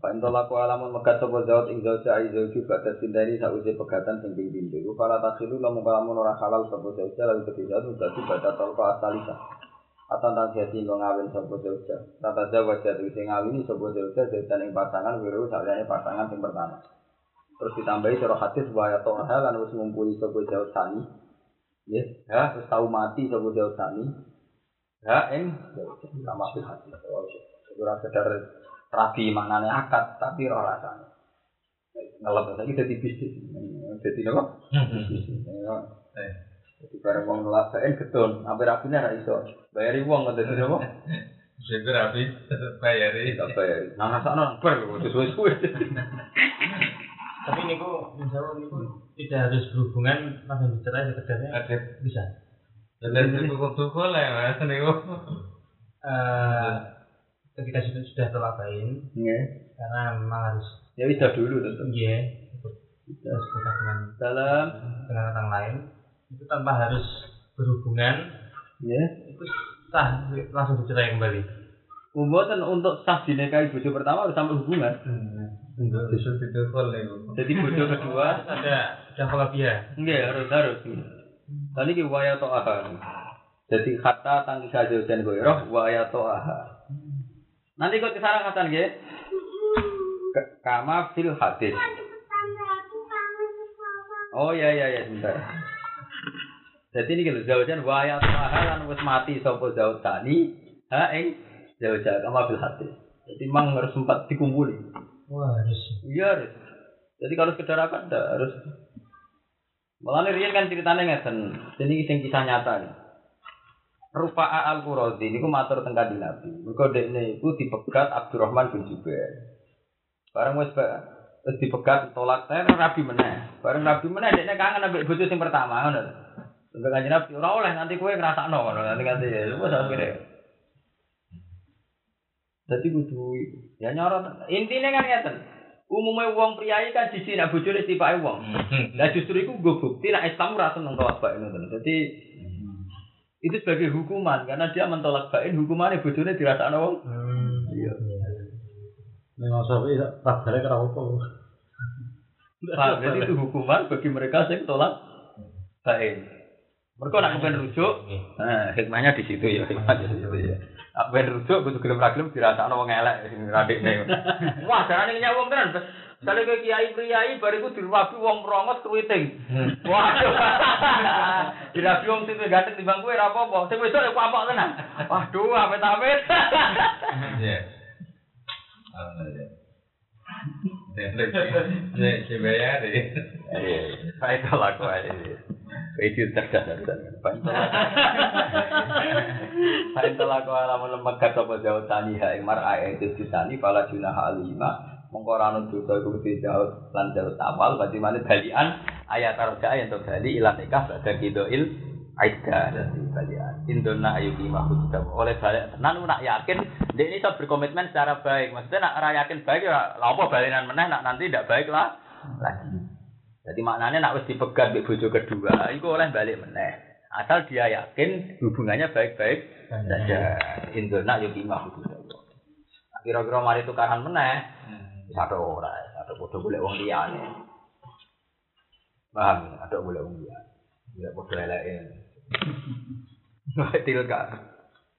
Pak Intolaku alamun megat sopo zaut ing zaut sa'i zauju batas sindari sausi pegatan sing ping pintu. Iku pala takhilu lamun kalamun halal sopo zauja lalu ketiga asalisa. Atau tentang jadi ngawin sopo zauja. Tata jawa jadi sing ngawini sopo zauja zaujan ing pasangan wiru saliyane pasangan sing pertama. Terus ditambahi surah hadis bahwa toha lan wis ngumpuli sopo sani. Ya, ya, terus tahu mati sopo. Ya, ing zauja sama fil hadis. Ora sekedar rabi maknane akad tapi ora rasane. Ngelep saiki dadi bisnis. Dadi napa? Bisnis. Jadi bareng wong ngelak baen gedon, sampai rabine ora iso. Bayari wong ngoten dadi napa? Sing rapi bayari. Tak bayari. Nang rasane nang bar kok suwe-suwe. Tapi niku misalnya niku tidak harus berhubungan langsung dicerai sekedarnya Ada bisa. dan itu kudu boleh mas niku. Eh ketika sudah sudah Nggih. karena memang harus Ya wis dulu tetep. iya terus kita dengan Dalam dengan orang lain itu tanpa harus berhubungan ya. itu sah langsung dicerai kembali. Umboten untuk sah dinikahi bojo pertama harus sampai hubungan. Untuk isu itu boleh. Jadi bojo kedua Ada ada dia. Enggak harus harus. Tadi ki waya to'aha. Jadi kata tangki saja dan goyroh waya to'aha. Nanti kok ke sana kata nggih. K- Kama fil hadis. Oh iya iya iya sebentar. Jadi ini kalau zaujan waya to'aha lan wis mati sapa zaud tani. Ha ing zauja kama fil hadis. Jadi memang harus sempat dikumpuli. Wah harus. Iya harus. Jadi kalau sekedar apa enggak harus. Malah nih Rian kan ceritanya ngeten. Ini sing kisah nyata nih. Rufa'a al Qurazi ini matur teng kanjeng Nabi. Mergo dekne iku dipegat Abdurrahman bin Jubair. Bareng wis ba- wis dipegat tolak saya Nabi meneh. Bareng Nabi meneh dekne kangen ambek bojo sing pertama ngono. Sampai kanjeng Nabi ora oleh nanti kowe ngrasakno ngono nanti nanti ya wis akhire. Dadi kudu ya nyorot. Intine kan ngeten. Umumnya wong priayi kan siji nak bojone tipake wong. Lah justru iku nggo bukti nek Islam ora seneng tolak bain ngoten. Jadi itu sebagai hukuman karena dia mentolak bain hukumannya bojone dirasakno wong. Iya. Memang sampai tak balik kira apa. Pak, jadi itu hukuman bagi mereka yang tolak bain. Mereka nak kepen rujuk, nah hikmahnya di situ ya, hikmahnya di situ ya. Nak kepen rujuk, butuh gelem ra gelem dirasakno wong elek sing radikne. Wah, jarane nyek wong tenan. Sekali ke kiai priai bariku dirwabi wong merongos keriting. Waduh. Dirabi wong sing ganteng timbang kowe ora apa-apa. Sing wedok ya apok tenan. Waduh, amit-amit. Iya. Alhamdulillah. Si bayari. Saya tolak wae. Itu cerdas harusan. Paling telah kau alamun lembaga sopo jauh tani ha ing mar ayat itu ditani pala junah alima. Mongko dosa iku mesti jauh lan jauh awal berarti mana balian ayat arja yang bali ilan nikah ada kidoil aida dan balian. Indona ayu kima sudah oleh balik tenan nak yakin dia ini bisa berkomitmen secara baik. Maksudnya nak ora yakin baik ya lapo balinan meneh nak nanti tidak baik lah. Lagi jadi maknanya nak wis dipegat di bojo kedua itu oleh balik meneh asal dia yakin hubungannya baik-baik saja indona ayu kima sudah kira-kira mari tukaran meneh satu ora, satu podo boleh wong liyane. Paham? Ada boleh wong liyane. Tidak podo eleke. Til ka.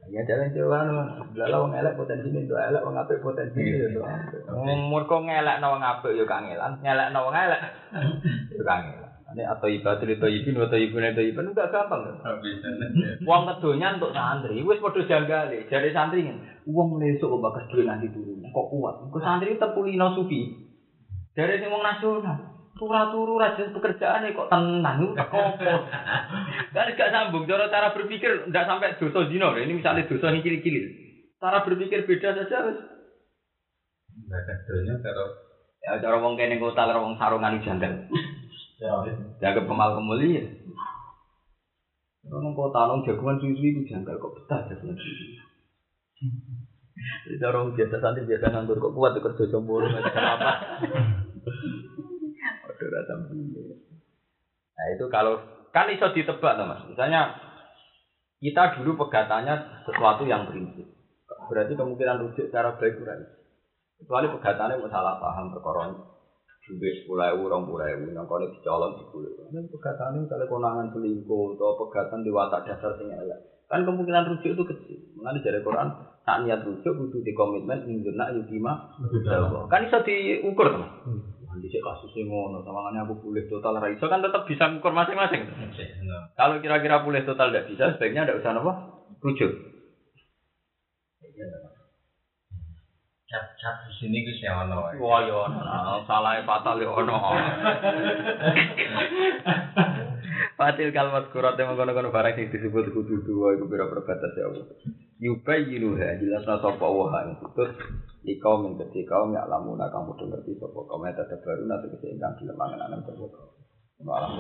Ya jalan jalan belalah wong elek potensi ini tuh elek wong apik potensi ini tuh. Umur kok ngelek wong apik yo kangelan, ngelek wong elek yo kangelan. Ini atau ibadah itu ibin atau ibun itu ibin enggak gampang. Uang kedonya untuk santri, wes podo janggale. Jadi santri kan, uang lesuk kok bakas duit nanti turun. Kok kuat? Kok santri tepulino sufi. Dari sing wong nasional, turu-turu rajin pekerjaan kok tenang, itu gak kompor. Kan gak sambung. Cara cara berpikir ndak sampai dosa zina. Ini misalnya dosa ini kili-kili. Cara berpikir beda saja. Enggak kedonya karo Ya cara wong kene kota karo wong sarungan janggal. Jaga pemal kemuliaan. Orang kota nong jagungan susu itu janggal kok betah jagungan susu. Jadi orang biasa santri biasa nganggur kok kuat kerja ada apa. Nah itu kalau kan iso ditebak tuh mas. Misalnya kita dulu pegatannya sesuatu yang prinsip. Berarti kemungkinan rujuk secara baik kurang. Kecuali pegatannya mau salah paham perkara duit sepuluh ewu, rong puluh ewu, yang kau dicolong di kulit. Ini pegatan ini kalau konangan selingkuh atau pegatan di watak dasar sing elek. Kan kemungkinan rujuk itu kecil. Mengenai dari Quran, tak niat rujuk kudu di komitmen induna yudima. Kan bisa diukur tuh. Nanti sih kasusnya ngono, sama aku boleh total raiso kan tetap bisa ukur masing-masing. Kalau kira-kira boleh total tidak bisa, sebaiknya tidak usah apa rujuk. cap-cap di sini ku sih ono. Wah yo ono, salah fatal yo ono. Fatil kalimat kurat yang mengkono-kono barang yang disebut kudu dua itu bera perbatas ya Allah. Yubai yinuha jelas na sopa waha yang kutut di kaum yang kecil kaum yang alamu nakang mudah ngerti sopa kaum yang tetap baru nanti kesehingga di lemangan anak terbuka. Malam